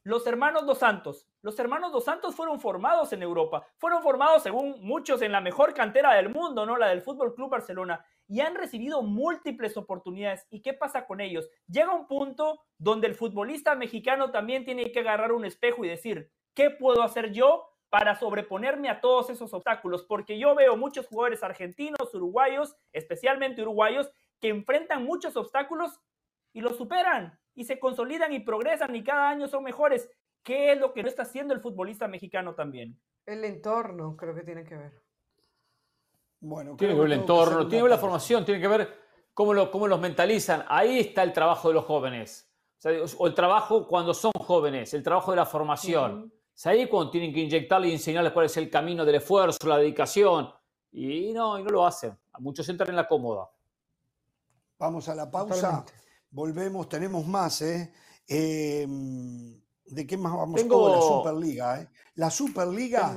Los hermanos Dos Santos. Los hermanos Dos Santos fueron formados en Europa. Fueron formados, según muchos, en la mejor cantera del mundo, ¿no? La del Fútbol Club Barcelona. Y han recibido múltiples oportunidades. ¿Y qué pasa con ellos? Llega un punto donde el futbolista mexicano también tiene que agarrar un espejo y decir, ¿qué puedo hacer yo para sobreponerme a todos esos obstáculos? Porque yo veo muchos jugadores argentinos, uruguayos, especialmente uruguayos, que enfrentan muchos obstáculos y los superan y se consolidan y progresan y cada año son mejores. ¿Qué es lo que no está haciendo el futbolista mexicano también? El entorno creo que tiene que ver. Bueno, Tiene que ver el entorno, tiene que ver la formación, tiene que ver cómo, lo, cómo los mentalizan. Ahí está el trabajo de los jóvenes. O, sea, o el trabajo cuando son jóvenes, el trabajo de la formación. Es ahí cuando tienen que inyectarle y enseñarles cuál es el camino del esfuerzo, la dedicación. Y no, y no lo hacen. Muchos entran en la cómoda. Vamos a la pausa. Totalmente. Volvemos, tenemos más, ¿eh? Eh, ¿De qué más vamos? Tengo- Oh, la Superliga, ¿eh? La Superliga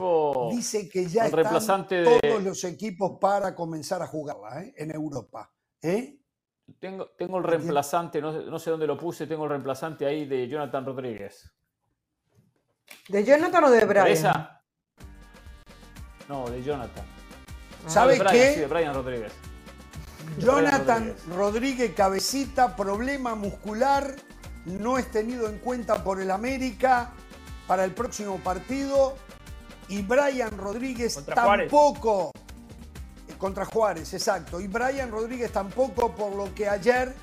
dice que ya están reemplazante de- todos los equipos para comenzar a jugarla, ¿eh? En Europa, ¿eh? Tengo, tengo el reemplazante, no, sé- no sé dónde lo puse, tengo el reemplazante ahí de Jonathan Rodríguez. ¿De Jonathan o de Brian? ¿Esa? No, de Jonathan. ¿Sabe No, de Brian, qué? sí, de Brian Rodríguez. Jonathan Rodríguez. Rodríguez Cabecita, problema muscular, no es tenido en cuenta por el América para el próximo partido. Y Brian Rodríguez Contra tampoco. eh, Contra Juárez, exacto. Y Brian Rodríguez tampoco, por lo que ayer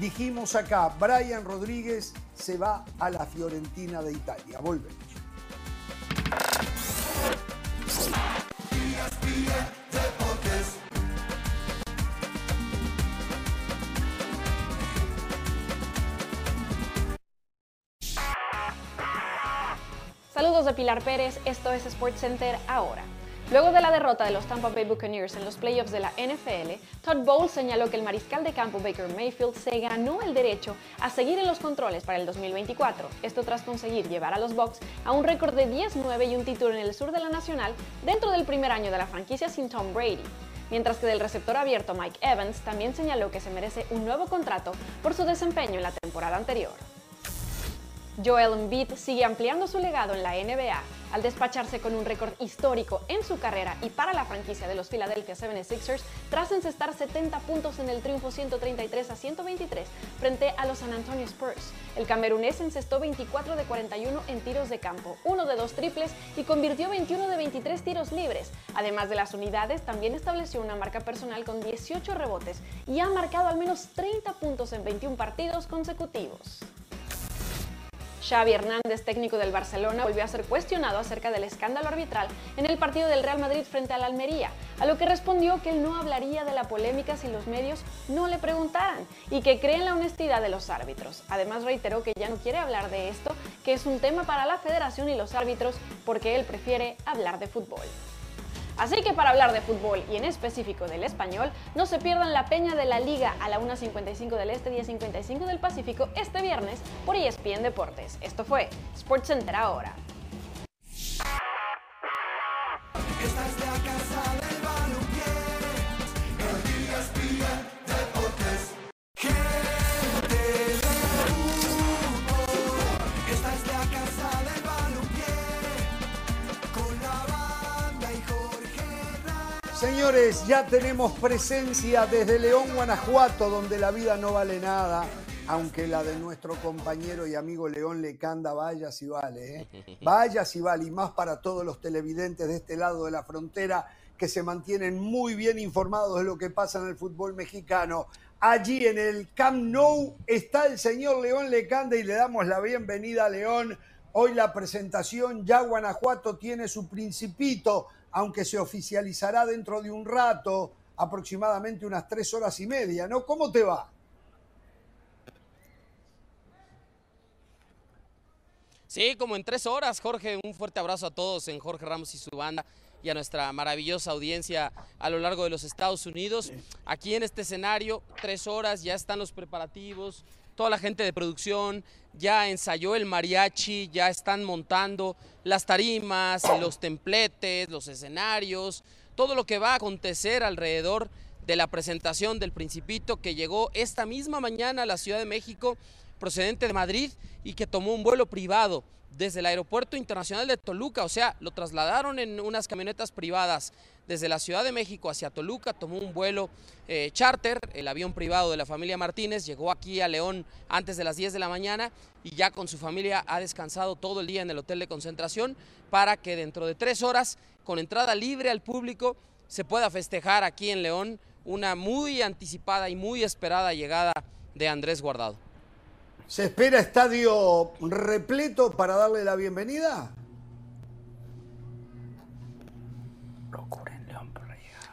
dijimos acá. Brian Rodríguez se va a la Fiorentina de Italia. Volvemos. Saludos de Pilar Pérez, esto es SportsCenter ahora. Luego de la derrota de los Tampa Bay Buccaneers en los playoffs de la NFL, Todd Bowles señaló que el mariscal de campo Baker Mayfield se ganó el derecho a seguir en los controles para el 2024. Esto tras conseguir llevar a los Bucks a un récord de 10-9 y un título en el sur de la Nacional dentro del primer año de la franquicia sin Tom Brady. Mientras que del receptor abierto Mike Evans también señaló que se merece un nuevo contrato por su desempeño en la temporada anterior. Joel Embiid sigue ampliando su legado en la NBA al despacharse con un récord histórico en su carrera y para la franquicia de los Philadelphia 76ers tras encestar 70 puntos en el triunfo 133 a 123 frente a los San Antonio Spurs. El camerunés encestó 24 de 41 en tiros de campo, uno de dos triples y convirtió 21 de 23 tiros libres. Además de las unidades, también estableció una marca personal con 18 rebotes y ha marcado al menos 30 puntos en 21 partidos consecutivos. Xavi Hernández, técnico del Barcelona, volvió a ser cuestionado acerca del escándalo arbitral en el partido del Real Madrid frente al Almería, a lo que respondió que él no hablaría de la polémica si los medios no le preguntaran y que cree en la honestidad de los árbitros. Además reiteró que ya no quiere hablar de esto, que es un tema para la federación y los árbitros porque él prefiere hablar de fútbol. Así que para hablar de fútbol y en específico del español, no se pierdan la peña de la Liga a la 1.55 del Este, 10.55 del Pacífico este viernes por ESPN Deportes. Esto fue SportsCenter ahora. Señores, ya tenemos presencia desde León, Guanajuato, donde la vida no vale nada, aunque la de nuestro compañero y amigo León Lecanda vaya si vale, ¿eh? vaya si vale, y más para todos los televidentes de este lado de la frontera que se mantienen muy bien informados de lo que pasa en el fútbol mexicano. Allí en el Camp Nou está el señor León Lecande y le damos la bienvenida a León. Hoy la presentación, ya Guanajuato tiene su principito, aunque se oficializará dentro de un rato, aproximadamente unas tres horas y media, ¿no? ¿Cómo te va? Sí, como en tres horas, Jorge. Un fuerte abrazo a todos en Jorge Ramos y su banda y a nuestra maravillosa audiencia a lo largo de los Estados Unidos. Aquí en este escenario, tres horas, ya están los preparativos, toda la gente de producción ya ensayó el mariachi, ya están montando las tarimas, los templetes, los escenarios, todo lo que va a acontecer alrededor de la presentación del Principito que llegó esta misma mañana a la Ciudad de México procedente de Madrid y que tomó un vuelo privado desde el Aeropuerto Internacional de Toluca, o sea, lo trasladaron en unas camionetas privadas desde la Ciudad de México hacia Toluca, tomó un vuelo eh, charter, el avión privado de la familia Martínez, llegó aquí a León antes de las 10 de la mañana y ya con su familia ha descansado todo el día en el hotel de concentración para que dentro de tres horas, con entrada libre al público, se pueda festejar aquí en León una muy anticipada y muy esperada llegada de Andrés Guardado. ¿Se espera estadio repleto para darle la bienvenida?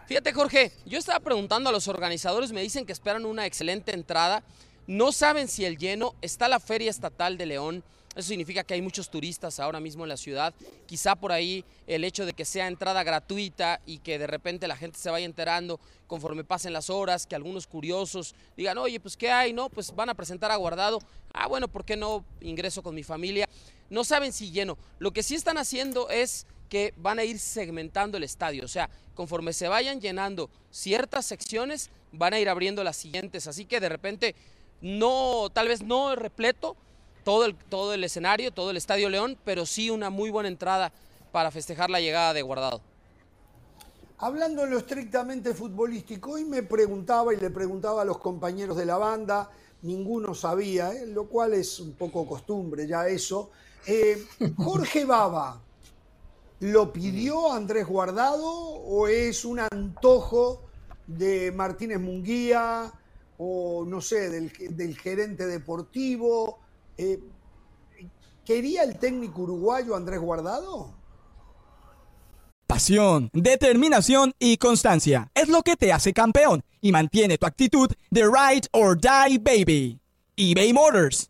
Fíjate, Jorge, yo estaba preguntando a los organizadores, me dicen que esperan una excelente entrada. No saben si el lleno está la Feria Estatal de León. Eso significa que hay muchos turistas ahora mismo en la ciudad. Quizá por ahí el hecho de que sea entrada gratuita y que de repente la gente se vaya enterando conforme pasen las horas, que algunos curiosos digan, oye, pues ¿qué hay? No, pues van a presentar a guardado. Ah, bueno, ¿por qué no ingreso con mi familia? No saben si lleno. Lo que sí están haciendo es que van a ir segmentando el estadio. O sea, conforme se vayan llenando ciertas secciones, van a ir abriendo las siguientes. Así que de repente, no, tal vez no repleto todo el, todo el escenario, todo el Estadio León, pero sí una muy buena entrada para festejar la llegada de Guardado. Hablando en lo estrictamente futbolístico, hoy me preguntaba y le preguntaba a los compañeros de la banda, ninguno sabía, ¿eh? lo cual es un poco costumbre ya eso. Eh, Jorge Baba, ¿lo pidió Andrés Guardado o es un antojo de Martínez Munguía o no sé, del, del gerente deportivo? Eh, ¿Quería el técnico uruguayo Andrés Guardado? Pasión, determinación y constancia es lo que te hace campeón y mantiene tu actitud de ride or die baby. eBay Motors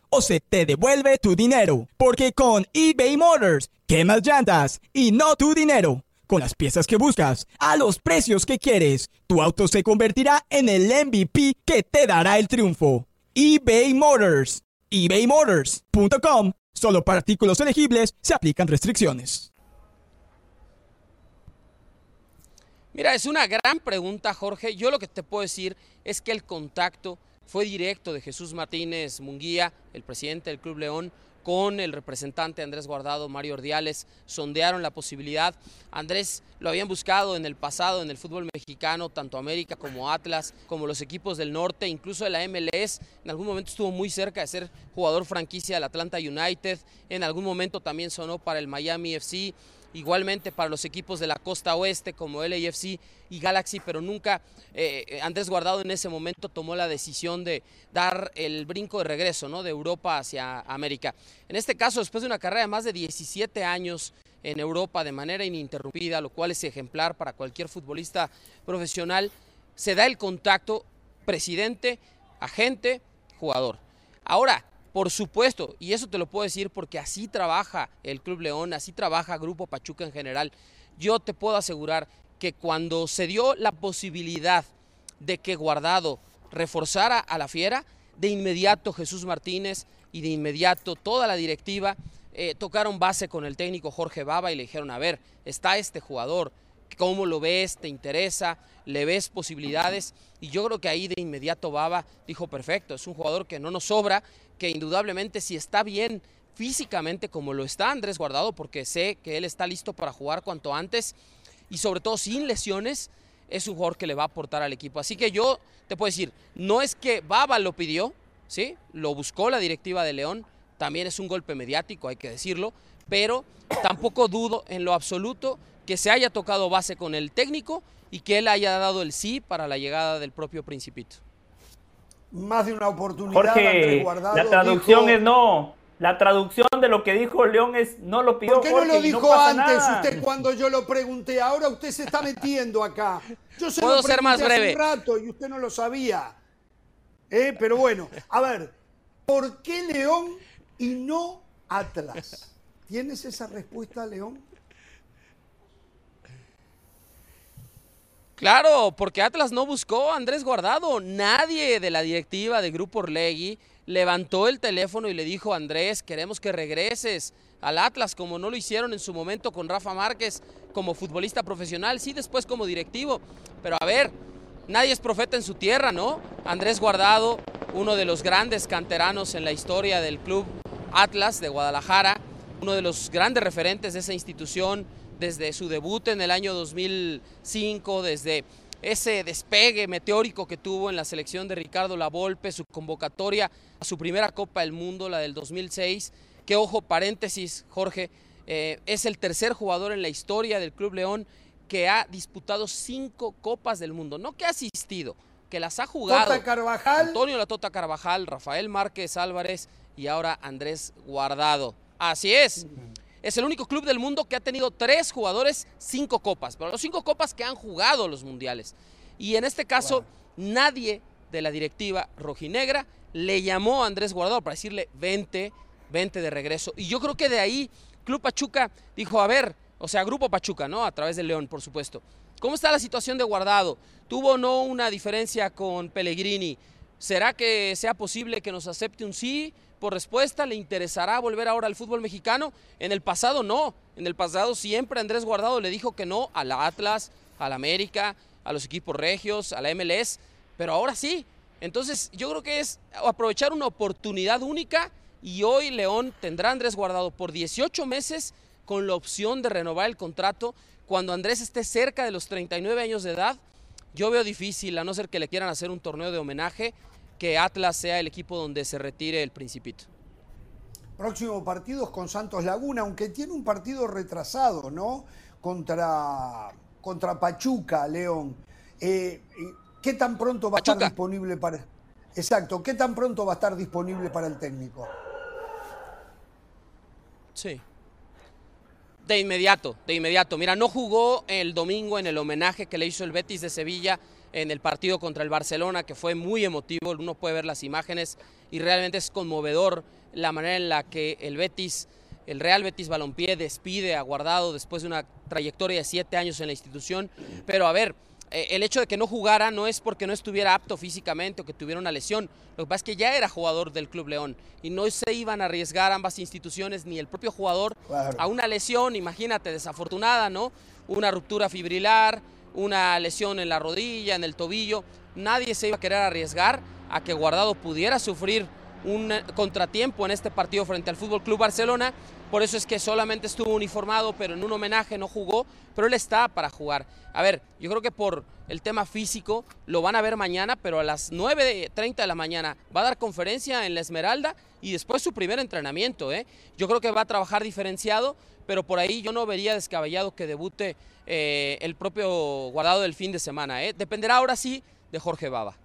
o se te devuelve tu dinero. Porque con eBay Motors, quemas llantas y no tu dinero. Con las piezas que buscas, a los precios que quieres, tu auto se convertirá en el MVP que te dará el triunfo. eBay Motors. ebaymotors.com. Solo para artículos elegibles se aplican restricciones. Mira, es una gran pregunta, Jorge. Yo lo que te puedo decir es que el contacto fue directo de Jesús Martínez Munguía, el presidente del Club León, con el representante Andrés Guardado, Mario Ordiales, sondearon la posibilidad. Andrés lo habían buscado en el pasado en el fútbol mexicano, tanto América como Atlas, como los equipos del norte, incluso de la MLS. En algún momento estuvo muy cerca de ser jugador franquicia del Atlanta United. En algún momento también sonó para el Miami FC igualmente para los equipos de la costa oeste como LAFC y Galaxy, pero nunca eh, Andrés Guardado en ese momento tomó la decisión de dar el brinco de regreso ¿no? de Europa hacia América. En este caso, después de una carrera de más de 17 años en Europa de manera ininterrumpida, lo cual es ejemplar para cualquier futbolista profesional, se da el contacto presidente, agente, jugador. Ahora, por supuesto, y eso te lo puedo decir porque así trabaja el Club León, así trabaja Grupo Pachuca en general. Yo te puedo asegurar que cuando se dio la posibilidad de que Guardado reforzara a la fiera, de inmediato Jesús Martínez y de inmediato toda la directiva eh, tocaron base con el técnico Jorge Baba y le dijeron, a ver, está este jugador, cómo lo ves, te interesa, le ves posibilidades. Y yo creo que ahí de inmediato Baba dijo, perfecto, es un jugador que no nos sobra, que indudablemente si está bien físicamente como lo está Andrés Guardado, porque sé que él está listo para jugar cuanto antes y sobre todo sin lesiones, es un jugador que le va a aportar al equipo. Así que yo te puedo decir, no es que Baba lo pidió, ¿sí? Lo buscó la directiva de León, también es un golpe mediático, hay que decirlo, pero tampoco dudo en lo absoluto que se haya tocado base con el técnico y que él haya dado el sí para la llegada del propio Principito. Más de una oportunidad. Jorge, Guardado la traducción dijo- es no. La traducción de lo que dijo León es no lo pidió ¿Por qué no lo dijo antes nada. usted cuando yo lo pregunté? Ahora usted se está metiendo acá. Yo se Puedo lo ser más pregunté hace breve. un rato y usted no lo sabía. Eh, Pero bueno, a ver, ¿por qué León y no Atlas? ¿Tienes esa respuesta, León? Claro, porque Atlas no buscó a Andrés Guardado. Nadie de la directiva de Grupo Orlegui levantó el teléfono y le dijo, Andrés, queremos que regreses al Atlas, como no lo hicieron en su momento con Rafa Márquez como futbolista profesional, sí después como directivo. Pero a ver, nadie es profeta en su tierra, ¿no? Andrés Guardado, uno de los grandes canteranos en la historia del club Atlas de Guadalajara, uno de los grandes referentes de esa institución desde su debut en el año 2005, desde ese despegue meteórico que tuvo en la selección de Ricardo Lavolpe, su convocatoria a su primera Copa del Mundo, la del 2006, que ojo, paréntesis, Jorge, eh, es el tercer jugador en la historia del Club León que ha disputado cinco Copas del Mundo, no que ha asistido, que las ha jugado. Tota Carvajal. Antonio La Tota Carvajal, Rafael Márquez Álvarez y ahora Andrés Guardado. Así es. Es el único club del mundo que ha tenido tres jugadores, cinco copas, pero los cinco copas que han jugado los mundiales. Y en este caso, nadie de la directiva rojinegra le llamó a Andrés Guardado para decirle, vente, vente de regreso. Y yo creo que de ahí, Club Pachuca dijo, a ver, o sea, Grupo Pachuca, ¿no? A través de León, por supuesto. ¿Cómo está la situación de Guardado? ¿Tuvo o no una diferencia con Pellegrini? ¿Será que sea posible que nos acepte un sí por respuesta? ¿Le interesará volver ahora al fútbol mexicano? En el pasado no. En el pasado siempre Andrés Guardado le dijo que no a la Atlas, a la América, a los equipos regios, a la MLS, pero ahora sí. Entonces yo creo que es aprovechar una oportunidad única y hoy León tendrá a Andrés Guardado por 18 meses con la opción de renovar el contrato cuando Andrés esté cerca de los 39 años de edad. Yo veo difícil, a no ser que le quieran hacer un torneo de homenaje, que Atlas sea el equipo donde se retire el Principito. Próximo partido es con Santos Laguna, aunque tiene un partido retrasado, ¿no? Contra, contra Pachuca, León. Eh, ¿Qué tan pronto va a estar disponible para.? Exacto, ¿qué tan pronto va a estar disponible para el técnico? Sí. De inmediato, de inmediato. Mira, no jugó el domingo en el homenaje que le hizo el Betis de Sevilla en el partido contra el Barcelona, que fue muy emotivo. Uno puede ver las imágenes y realmente es conmovedor la manera en la que el Betis, el Real Betis Balompié, despide a Guardado después de una trayectoria de siete años en la institución. Pero a ver, eh, el hecho de que no jugara no es porque no estuviera apto físicamente o que tuviera una lesión. Lo que pasa es que ya era jugador del Club León y no se iban a arriesgar ambas instituciones ni el propio jugador Claro. a una lesión, imagínate, desafortunada, ¿no? Una ruptura fibrilar, una lesión en la rodilla, en el tobillo. Nadie se iba a querer arriesgar a que Guardado pudiera sufrir un eh, contratiempo en este partido frente al Fútbol Club Barcelona. Por eso es que solamente estuvo uniformado, pero en un homenaje no jugó, pero él está para jugar. A ver, yo creo que por el tema físico lo van a ver mañana, pero a las 9.30 de la mañana va a dar conferencia en La Esmeralda y después su primer entrenamiento. ¿eh? Yo creo que va a trabajar diferenciado, pero por ahí yo no vería descabellado que debute eh, el propio guardado del fin de semana. ¿eh? Dependerá ahora sí de Jorge Baba.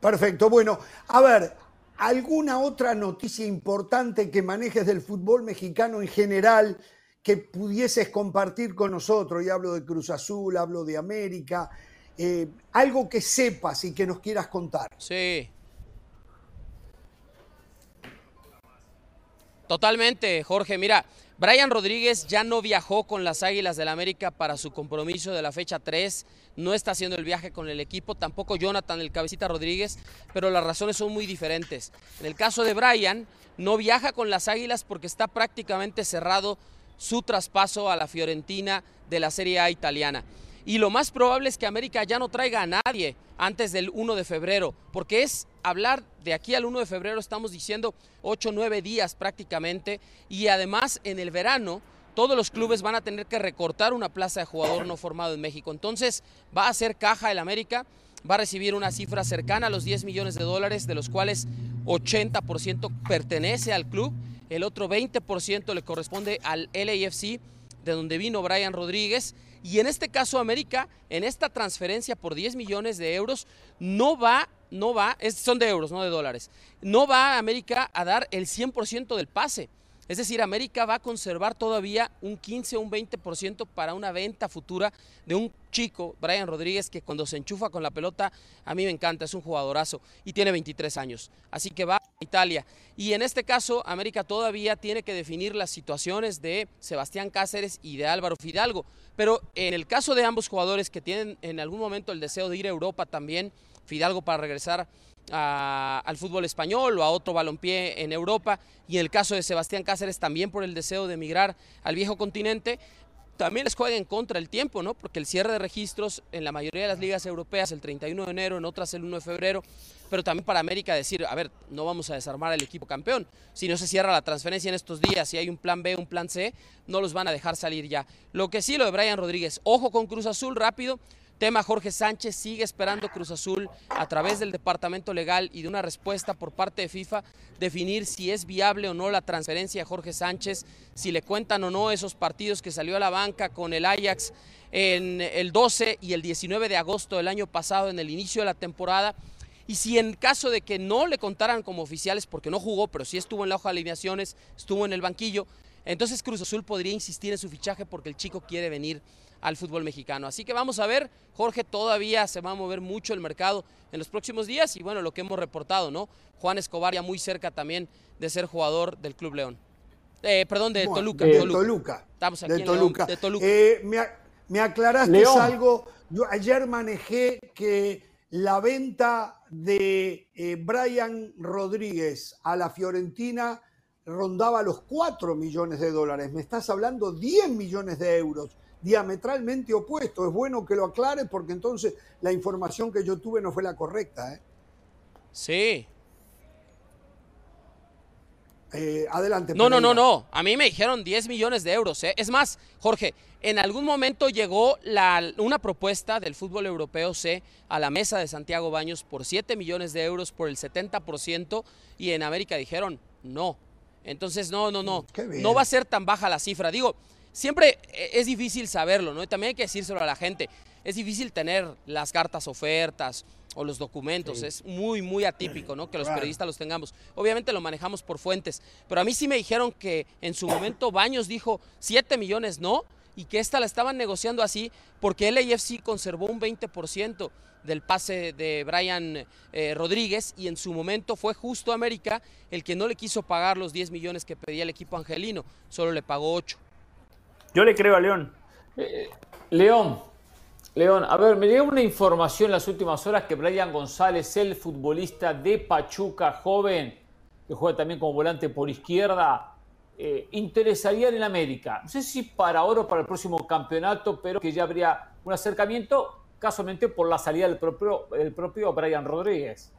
Perfecto, bueno, a ver, ¿alguna otra noticia importante que manejes del fútbol mexicano en general que pudieses compartir con nosotros? Y hablo de Cruz Azul, hablo de América, eh, algo que sepas y que nos quieras contar. Sí. Totalmente, Jorge. Mira, Brian Rodríguez ya no viajó con las Águilas del América para su compromiso de la fecha 3. No está haciendo el viaje con el equipo, tampoco Jonathan, el cabecita Rodríguez, pero las razones son muy diferentes. En el caso de Brian, no viaja con las Águilas porque está prácticamente cerrado su traspaso a la Fiorentina de la Serie A italiana. Y lo más probable es que América ya no traiga a nadie antes del 1 de febrero, porque es hablar de aquí al 1 de febrero, estamos diciendo 8 o 9 días prácticamente, y además en el verano todos los clubes van a tener que recortar una plaza de jugador no formado en México. Entonces va a ser caja el América, va a recibir una cifra cercana a los 10 millones de dólares, de los cuales 80% pertenece al club, el otro 20% le corresponde al LAFC, de donde vino Brian Rodríguez. Y en este caso América, en esta transferencia por 10 millones de euros, no va, no va, son de euros, no de dólares, no va América a dar el 100% del pase. Es decir, América va a conservar todavía un 15 o un 20% para una venta futura de un chico, Brian Rodríguez, que cuando se enchufa con la pelota, a mí me encanta, es un jugadorazo y tiene 23 años. Así que va Italia. Y en este caso, América todavía tiene que definir las situaciones de Sebastián Cáceres y de Álvaro Fidalgo. Pero en el caso de ambos jugadores que tienen en algún momento el deseo de ir a Europa también, Fidalgo para regresar al fútbol español o a otro balompié en Europa y en el caso de Sebastián Cáceres también por el deseo de emigrar al viejo continente, también les juega en contra el tiempo, ¿no? Porque el cierre de registros en la mayoría de las ligas europeas el 31 de enero, en otras el 1 de febrero, pero también para América decir, a ver, no vamos a desarmar al equipo campeón. Si no se cierra la transferencia en estos días, si hay un plan B, un plan C, no los van a dejar salir ya. Lo que sí, lo de Brian Rodríguez, ojo con Cruz Azul rápido, Tema Jorge Sánchez sigue esperando Cruz Azul a través del departamento legal y de una respuesta por parte de FIFA definir si es viable o no la transferencia a Jorge Sánchez, si le cuentan o no esos partidos que salió a la banca con el Ajax en el 12 y el 19 de agosto del año pasado en el inicio de la temporada. Y si en caso de que no le contaran como oficiales, porque no jugó, pero sí estuvo en la hoja de alineaciones, estuvo en el banquillo, entonces Cruz Azul podría insistir en su fichaje porque el chico quiere venir al fútbol mexicano. Así que vamos a ver, Jorge, todavía se va a mover mucho el mercado en los próximos días y bueno, lo que hemos reportado, ¿no? Juan Escobar ya muy cerca también de ser jugador del Club León. Eh, perdón, de Bueno, Toluca. de Toluca. Toluca. Estamos aquí de en León, Toluca. de Toluca. Eh, me, me aclaraste León. algo. Yo ayer manejé que la venta de eh, Brian Rodríguez a la Fiorentina rondaba los 4 millones de dólares. Me estás hablando 10 millones de euros, diametralmente opuesto. Es bueno que lo aclare porque entonces la información que yo tuve no fue la correcta. ¿eh? Sí. Eh, adelante. No, no, no, no. A mí me dijeron 10 millones de euros. ¿eh? Es más, Jorge, en algún momento llegó la, una propuesta del fútbol europeo C a la mesa de Santiago Baños por 7 millones de euros por el 70% y en América dijeron no. Entonces, no, no, no. bien. No va a ser tan baja la cifra. Digo, siempre eh, es difícil saberlo, ¿no? Y también hay que decírselo a la gente. Es difícil tener las cartas ofertas o los documentos. Sí. Es muy, muy atípico, ¿no? Que los periodistas los tengamos. Obviamente lo manejamos por fuentes, pero a mí sí me dijeron que en su momento Baños dijo 7 millones no y que esta la estaban negociando así porque LAFC conservó un 20% del pase de Brian eh, Rodríguez y en su momento fue justo América el que no le quiso pagar los 10 millones que pedía el equipo angelino, solo le pagó 8. Yo le creo a León. León, León, a ver, me llegó una información en las últimas horas que Brian González, el futbolista de Pachuca, joven, que juega también como volante por izquierda, eh, interesaría en el América. No sé si para ahora o para el próximo campeonato, pero que ya habría un acercamiento, casualmente por la salida del propio, del propio Brian Rodríguez.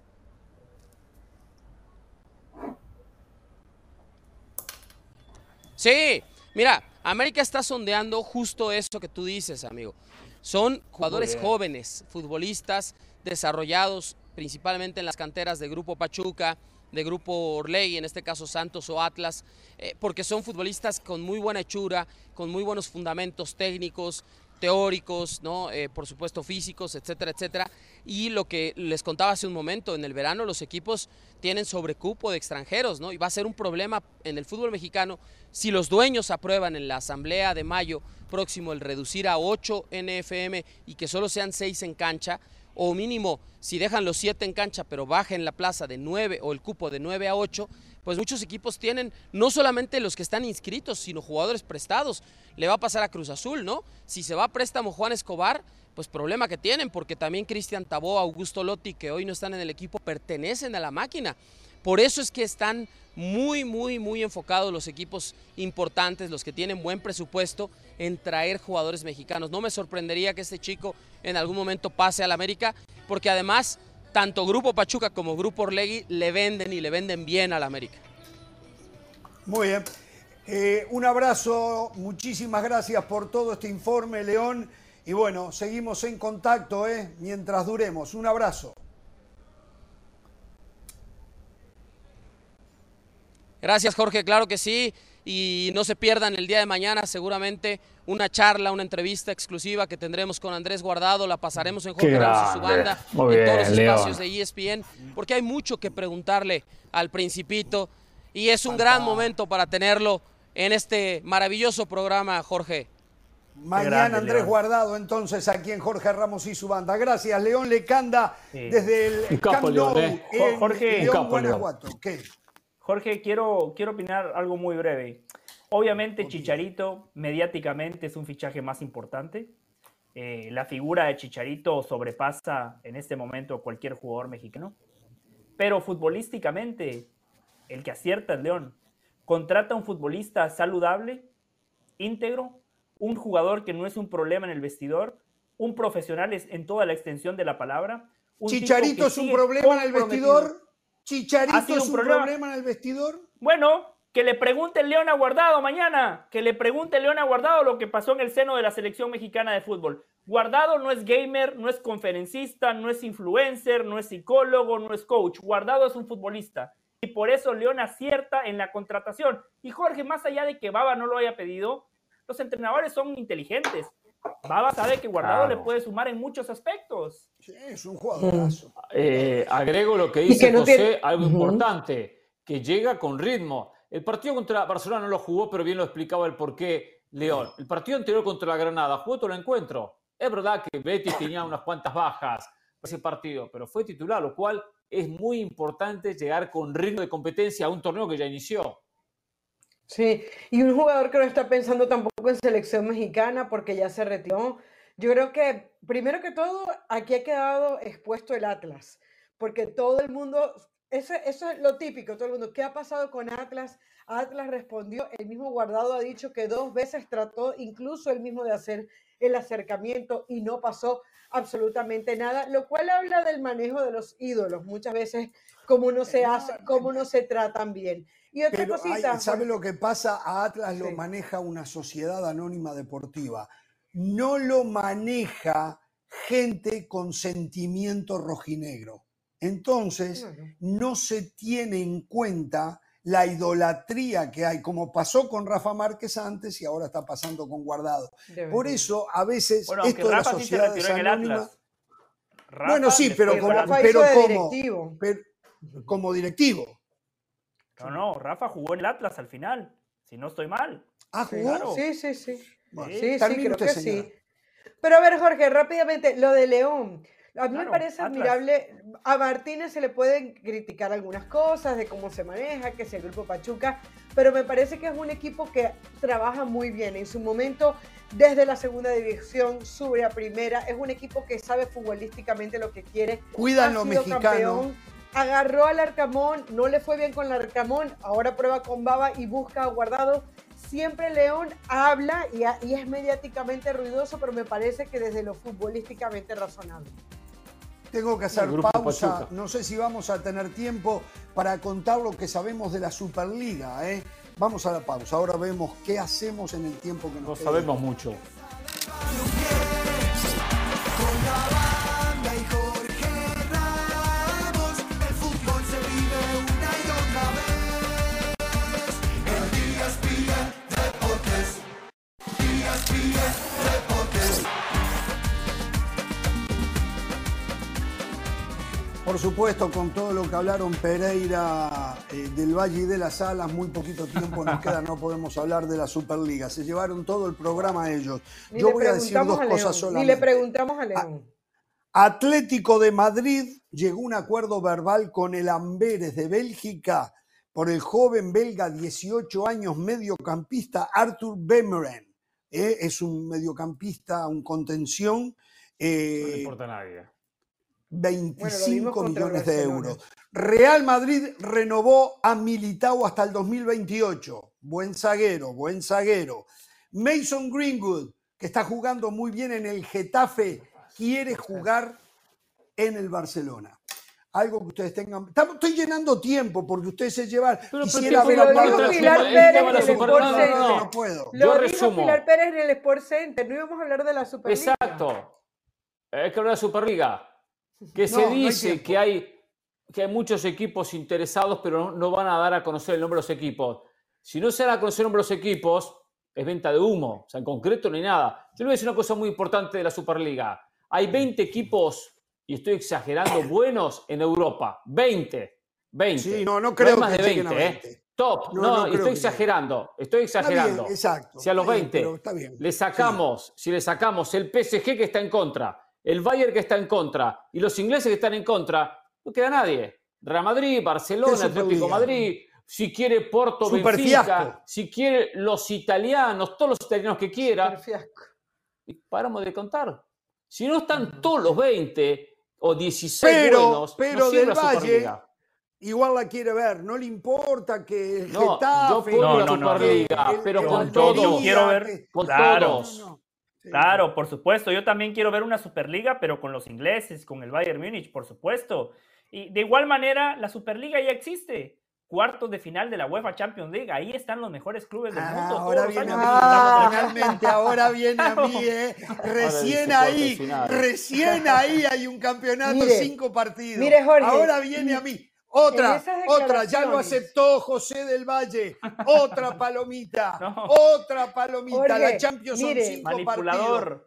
Sí, mira, América está sondeando justo eso que tú dices, amigo. Son jugadores jóvenes, futbolistas desarrollados principalmente en las canteras de Grupo Pachuca, de Grupo Orlegui, en este caso Santos o Atlas, eh, porque son futbolistas con muy buena hechura, con muy buenos fundamentos técnicos, teóricos, ¿no? Eh, por supuesto físicos, etcétera, etcétera. Y lo que les contaba hace un momento, en el verano los equipos tienen sobrecupo de extranjeros, ¿no? Y va a ser un problema en el fútbol mexicano si los dueños aprueban en la asamblea de mayo próximo el reducir a 8 NFM y que solo sean 6 en cancha, o mínimo si dejan los 7 en cancha pero bajen la plaza de 9 o el cupo de 9 a 8, pues muchos equipos tienen no solamente los que están inscritos, sino jugadores prestados. Le va a pasar a Cruz Azul, ¿no? Si se va a préstamo Juan Escobar, pues problema que tienen, porque también Cristian Tabó, Augusto Lotti, que hoy no están en el equipo, pertenecen a la máquina. Por eso es que están muy, muy, muy enfocados los equipos importantes, los que tienen buen presupuesto, en traer jugadores mexicanos. No me sorprendería que este chico en algún momento pase al América, porque además tanto Grupo Pachuca como Grupo Orlegui le venden y le venden bien al América. Muy bien. Eh, un abrazo, muchísimas gracias por todo este informe, León. Y bueno, seguimos en contacto ¿eh? mientras duremos. Un abrazo. Gracias Jorge, claro que sí. Y no se pierdan el día de mañana seguramente una charla, una entrevista exclusiva que tendremos con Andrés Guardado. La pasaremos en Jorge Ramos y su banda, Muy en todos los espacios de ESPN, porque hay mucho que preguntarle al Principito. Y es un gran momento para tenerlo en este maravilloso programa, Jorge. Mañana grande, Andrés León. Guardado, entonces aquí en Jorge Ramos y su banda. Gracias, León Lecanda, Sí. desde el Camp Nou, León, ¿eh? en Jorge. León, Guanajuato. ¿Qué? Jorge, quiero, quiero opinar algo muy breve. Obviamente Chicharito mediáticamente es un fichaje más importante. Eh, la figura de Chicharito sobrepasa en este momento a cualquier jugador mexicano. Pero futbolísticamente, el que acierta es León. Contrata a un futbolista saludable, íntegro, un jugador que no es un problema en el vestidor, un profesional es- en toda la extensión de la palabra. un ¿Chicharito es un problema en el vestidor? ¿Chicharito Ha sido es un un problema. problema en el vestidor? Bueno, que le pregunte León a Guardado mañana, que le pregunte León a Guardado lo que pasó en el seno de la selección mexicana de fútbol. Guardado no es gamer, no es conferencista, no es influencer, no es psicólogo, no es coach. Guardado es un futbolista. Y por eso León acierta en la contratación. Y Jorge, más allá de que Baba no lo haya pedido, los entrenadores son inteligentes. Baba sabe que Guardado Claro. le puede sumar en muchos aspectos. Sí, es un jugadorazo. Eh, agrego lo que dice que no José, tiene- algo importante, que llega con ritmo. El partido contra Barcelona no lo jugó, pero bien lo explicaba el porqué León. El partido anterior contra la Granada jugó todo el encuentro. Es verdad que Betty tenía unas cuantas bajas para ese partido, pero fue titular, lo cual es muy importante llegar con ritmo de competencia a un torneo que ya inició. Sí, y un jugador que no está pensando tampoco en selección mexicana porque ya se retiró. Yo creo que, primero que todo, aquí ha quedado expuesto el Atlas, porque todo el mundo, eso, eso es lo típico, todo el mundo, ¿qué ha pasado con Atlas? Atlas respondió, el mismo Guardado ha dicho que dos veces trató incluso el mismo de hacer el acercamiento y no pasó absolutamente nada, lo cual habla del manejo de los ídolos, muchas veces cómo no se hace, cómo no se tratan bien. Y otra Pero hay- cosita, ¿sabe lo que pasa? A Atlas lo Sí. maneja una sociedad anónima deportiva. No lo maneja gente con sentimiento rojinegro. Entonces, no se tiene en cuenta la idolatría que hay, como pasó con Rafa Márquez antes y ahora está pasando con Guardado. Por eso, a veces, Bueno, esto de las Rafa sí. Rafa Bueno, sí, pero como, pero como, directivo. pero- como directivo. No, no, Rafa jugó en el Atlas al final, si no estoy mal. Ah, ¿jugó? claro. Sí, sí, sí. Bueno, Sí, sí, creo que señora. sí. Pero a ver, Jorge, rápidamente, lo de León. A mí me parece Atlas. admirable. A Martínez se le pueden criticar algunas cosas de cómo se maneja, que es el grupo Pachuca, pero me parece que es un equipo que trabaja muy bien. En su momento, desde la segunda división, sube a primera. Es un equipo que sabe futbolísticamente lo que quiere. Cuidan lo mexicano. campeón, agarró al Arcamón, no le fue bien con el Arcamón, ahora prueba con Baba y busca a Guardado. Siempre León habla y, a- y es mediáticamente ruidoso, pero me parece que desde lo futbolísticamente razonable. Tengo que hacer pausa. Pachuca. No sé si vamos a tener tiempo para contar lo que sabemos de la Superliga. ¿eh? Vamos a la pausa. Ahora vemos qué hacemos en el tiempo que nos No queda. sabemos mucho. Por supuesto, con todo lo que hablaron Pereira eh, del Valle y de las Alas, muy poquito tiempo nos queda, no podemos hablar de la Superliga. Se llevaron todo el programa ellos. Ni Yo voy a decir dos a cosas solamente. Ni le preguntamos a León. Atlético de Madrid llegó a un acuerdo verbal con el Amberes de Bélgica por el joven belga 18 años mediocampista Arthur Bemmeren. Eh, es un mediocampista, un contención. No le eh, importa a nadie. 25 contra el millones de euros. Real Madrid renovó a Militao hasta el 2028. Buen zaguero, buen zaguero. Mason Greenwood, que está jugando muy bien en el Getafe, quiere jugar en el Barcelona. Algo que ustedes tengan. Estamos- Estoy llenando tiempo porque ustedes se llevan. pero Quisiera ver no a Pablo Pilar Pérez la del Super- Sport no, no, no, Center. no. no puedo. Yo Lo dijo resumo. Pilar Pérez en el Sport Center. No íbamos a hablar de la Superliga. Exacto. Hay que hablar de Superliga. Que No, se no hay dice tiempo. que hay, que hay muchos equipos interesados, pero no, no van a dar a conocer el nombre de los equipos. Si no se dan a conocer el nombre de los equipos, es venta de humo. O sea, en concreto no hay nada. Yo le voy a decir una cosa muy importante de la Superliga. Hay 20 equipos, y estoy exagerando, buenos en Europa. 20. 20. Sí, no, no creo más que de lleguen a 20, ¿eh? 20. Top. No, No, no estoy que exagerando. Estoy exagerando. bien, exacto. Si a los Está bien, 20 pero está bien. le sacamos, si le sacamos el PSG que está en contra, el Bayern que está en contra y los ingleses que están en contra, no queda nadie. Real Madrid, Barcelona, ¿Qué Atlético? Madrid, si quiere Porto, Super Benfica, fiasco. si quiere los italianos, todos los italianos que quiera, y paramos de contar. Si no están todos los 20 o 16 Pero, buenos, pero no del Valle Superliga. igual la quiere ver. No le importa que el No, yo Getafe. pongo No, la no, no, Superliga, el- pero con. Almería, Quiero ver- Con Claro. todos. No, no. Sí. Claro, por supuesto. Yo también quiero ver una Superliga, pero con los ingleses, con el Bayern Múnich, por supuesto. Y de igual manera, la Superliga ya existe. Cuartos de final de la UEFA Champions League. Ahí están los mejores clubes del Ah, mundo. todos ahora los viene a mí, finalmente, ahora viene a mí, ¿eh? Recién ahí, recién ahí hay un campeonato, Mire, cinco partidos. mire, Jorge, ahora viene a mí. Otra, otra, ya lo aceptó José del Valle. Otra palomita, No. otra palomita. Jorge, la Champions mire, son cinco partidos.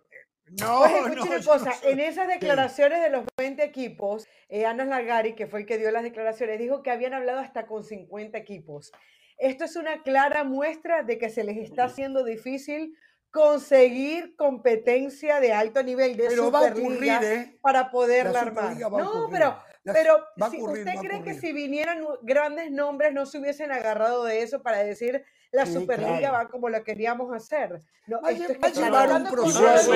No, Pues no, una cosa, no en esas declaraciones de los 20 equipos, eh, Ana Lagari, que fue el que dio las declaraciones, dijo que habían hablado hasta con 50 equipos. Esto es una clara muestra de que se les está haciendo difícil conseguir competencia de alto nivel de Pero va a Superliga ocurrir, ¿eh? para poderla La armar. No, pero, pero va a si ocurrir, usted va a cree que si vinieran grandes nombres no se hubiesen agarrado de eso para decir la Sí, Superliga claro. va como lo queríamos hacer. No, Va a esto lle- es va a que llevar un proceso,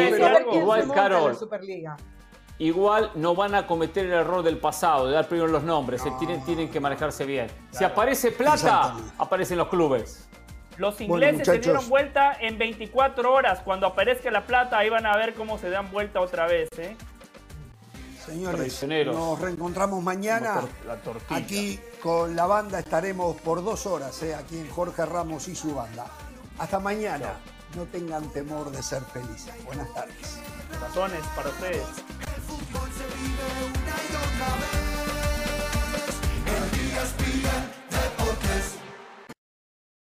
igual, la Carol. Superliga. Igual no van a cometer el error del pasado, de dar primero los nombres, tienen, tienen que manejarse bien. Si aparece plata, aparecen los clubes. Los Bueno, ingleses se dieron vuelta en 24 horas. Cuando aparezca la plata, ahí van a ver cómo se dan vuelta otra vez. ¿eh? Señores, nos reencontramos mañana aquí con la banda. Estaremos por dos horas eh, aquí en Jorge Ramos y su banda. Hasta mañana. No tengan temor de ser felices. Buenas tardes. Razones para ustedes. El fútbol se vive una y otra vez.